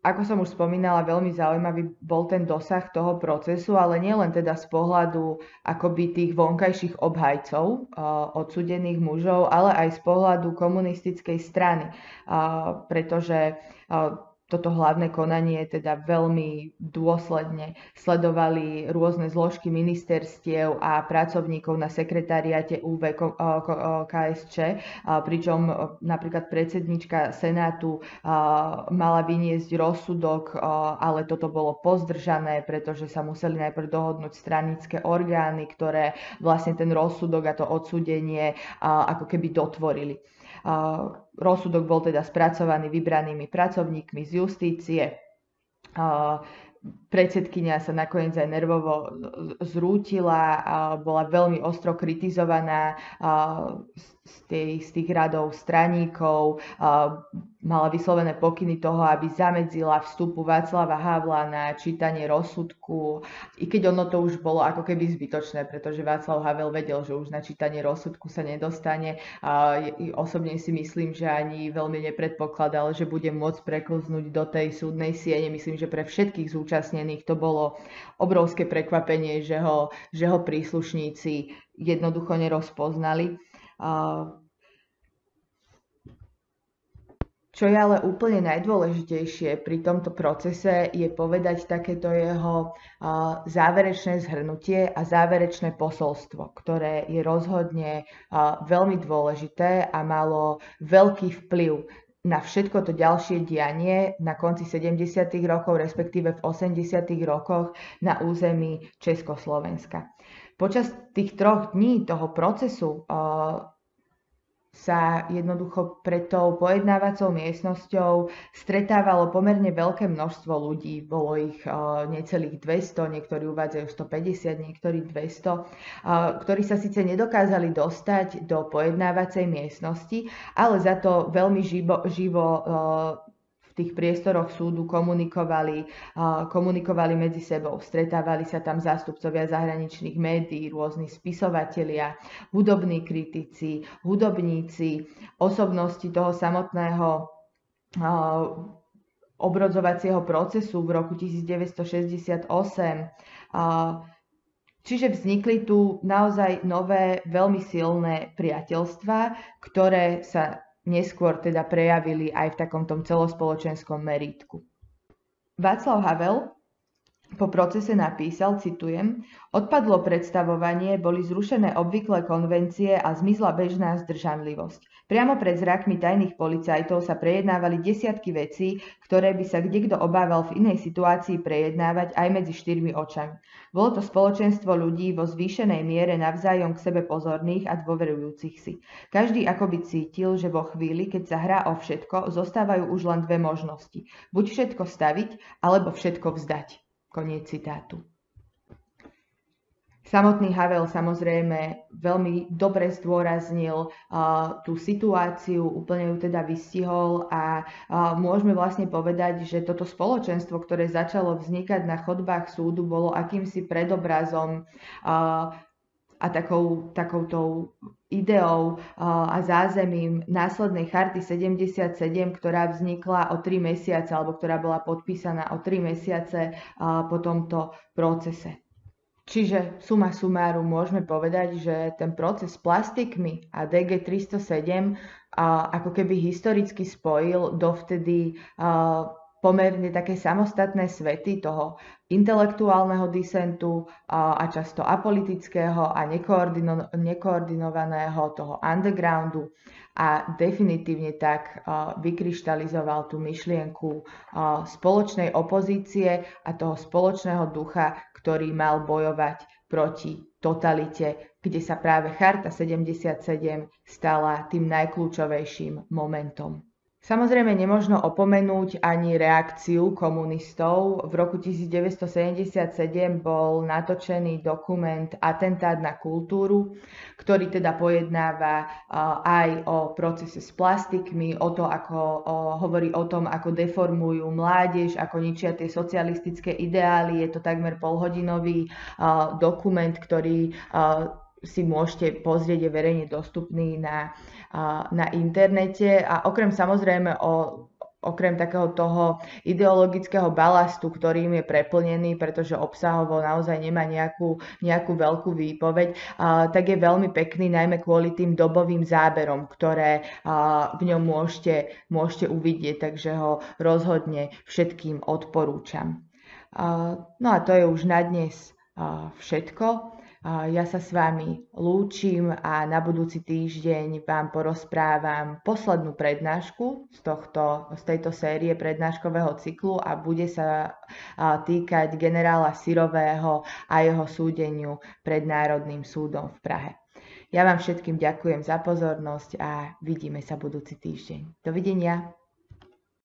Ako som už spomínala, veľmi zaujímavý bol ten dosah toho procesu, ale nielen teda z pohľadu akoby tých vonkajších obhajcov uh, odsudených mužov, ale aj z pohľadu komunistickej strany, uh, pretože uh, toto hlavné konanie teda veľmi dôsledne sledovali rôzne zložky ministerstiev a pracovníkov na sekretariate UV KSČ, pričom napríklad predsednička Senátu mala vyniesť rozsudok, ale toto bolo pozdržané, pretože sa museli najprv dohodnúť stranické orgány, ktoré vlastne ten rozsudok a to odsúdenie ako keby dotvorili. Rozsudok bol teda spracovaný vybranými pracovníkmi z justície. Predsedkynia sa nakoniec aj nervovo zrútila, bola veľmi ostro kritizovaná z, tej, z tých radov straníkov, mala vyslovené pokyny toho, aby zamedzila vstupu Václava Havla na čítanie rozsudku, i keď ono to už bolo ako keby zbytočné, pretože Václav Havel vedel, že už na čítanie rozsudku sa nedostane. Osobne si myslím, že ani veľmi nepredpokladal, že bude môcť preklznúť do tej súdnej siene. Myslím, že pre všetkých zúčastnených to bolo obrovské prekvapenie, že ho, že ho príslušníci jednoducho nerozpoznali. Čo je ale úplne najdôležitejšie pri tomto procese je povedať takéto jeho záverečné zhrnutie a záverečné posolstvo, ktoré je rozhodne veľmi dôležité a malo veľký vplyv na všetko to ďalšie dianie na konci 70. rokov, respektíve v 80. rokoch na území Československa. Počas tých troch dní toho procesu sa jednoducho pred tou pojednávacou miestnosťou stretávalo pomerne veľké množstvo ľudí. Bolo ich uh, necelých 200, niektorí uvádzajú 150, niektorí 200, uh, ktorí sa síce nedokázali dostať do pojednávacej miestnosti, ale za to veľmi živo, živo uh, tých priestoroch súdu komunikovali, komunikovali medzi sebou. Stretávali sa tam zástupcovia zahraničných médií, rôzni spisovatelia, hudobní kritici, hudobníci, osobnosti toho samotného obrodzovacieho procesu v roku 1968. Čiže vznikli tu naozaj nové, veľmi silné priateľstva, ktoré sa neskôr teda prejavili aj v takomto celospoločenskom meritku. Václav Havel po procese napísal, citujem, odpadlo predstavovanie, boli zrušené obvyklé konvencie a zmizla bežná zdržanlivosť. Priamo pred zrakmi tajných policajtov sa prejednávali desiatky vecí, ktoré by sa kdekto obával v inej situácii prejednávať aj medzi štyrmi očami. Bolo to spoločenstvo ľudí vo zvýšenej miere navzájom k sebe pozorných a dôverujúcich si. Každý akoby cítil, že vo chvíli, keď sa hrá o všetko, zostávajú už len dve možnosti. Buď všetko staviť, alebo všetko vzdať. Koniec citátu. Samotný Havel samozrejme veľmi dobre zdôraznil uh, tú situáciu, úplne ju teda vystihol a uh, môžeme vlastne povedať, že toto spoločenstvo, ktoré začalo vznikať na chodbách súdu, bolo akýmsi predobrazom uh, a takou, takoutou ideou a zázemím následnej charty 77, ktorá vznikla o 3 mesiace, alebo ktorá bola podpísaná o 3 mesiace po tomto procese. Čiže suma sumáru môžeme povedať, že ten proces s plastikmi a DG 307 ako keby historicky spojil dovtedy pomerne také samostatné svety toho intelektuálneho disentu a často apolitického a nekoordino, nekoordinovaného toho undergroundu a definitívne tak vykryštalizoval tú myšlienku spoločnej opozície a toho spoločného ducha, ktorý mal bojovať proti totalite, kde sa práve Charta 77 stala tým najkľúčovejším momentom. Samozrejme nemožno opomenúť ani reakciu komunistov. V roku 1977 bol natočený dokument Atentát na kultúru, ktorý teda pojednáva aj o procese s plastikmi, o to, ako o, hovorí o tom, ako deformujú mládež, ako ničia tie socialistické ideály. Je to takmer polhodinový dokument, ktorý si môžete pozrieť, je verejne dostupný na, na internete a okrem samozrejme o, okrem takého toho ideologického balastu, ktorým je preplnený, pretože obsahovo naozaj nemá nejakú, nejakú veľkú výpoveď, tak je veľmi pekný najmä kvôli tým dobovým záberom, ktoré v ňom môžete, môžete uvidieť, takže ho rozhodne všetkým odporúčam. No a to je už na dnes všetko. Ja sa s vami lúčim a na budúci týždeň vám porozprávam poslednú prednášku z, tohto, z tejto série prednáškového cyklu a bude sa týkať generála Sirového a jeho súdeniu pred Národným súdom v Prahe. Ja vám všetkým ďakujem za pozornosť a vidíme sa budúci týždeň. Dovidenia.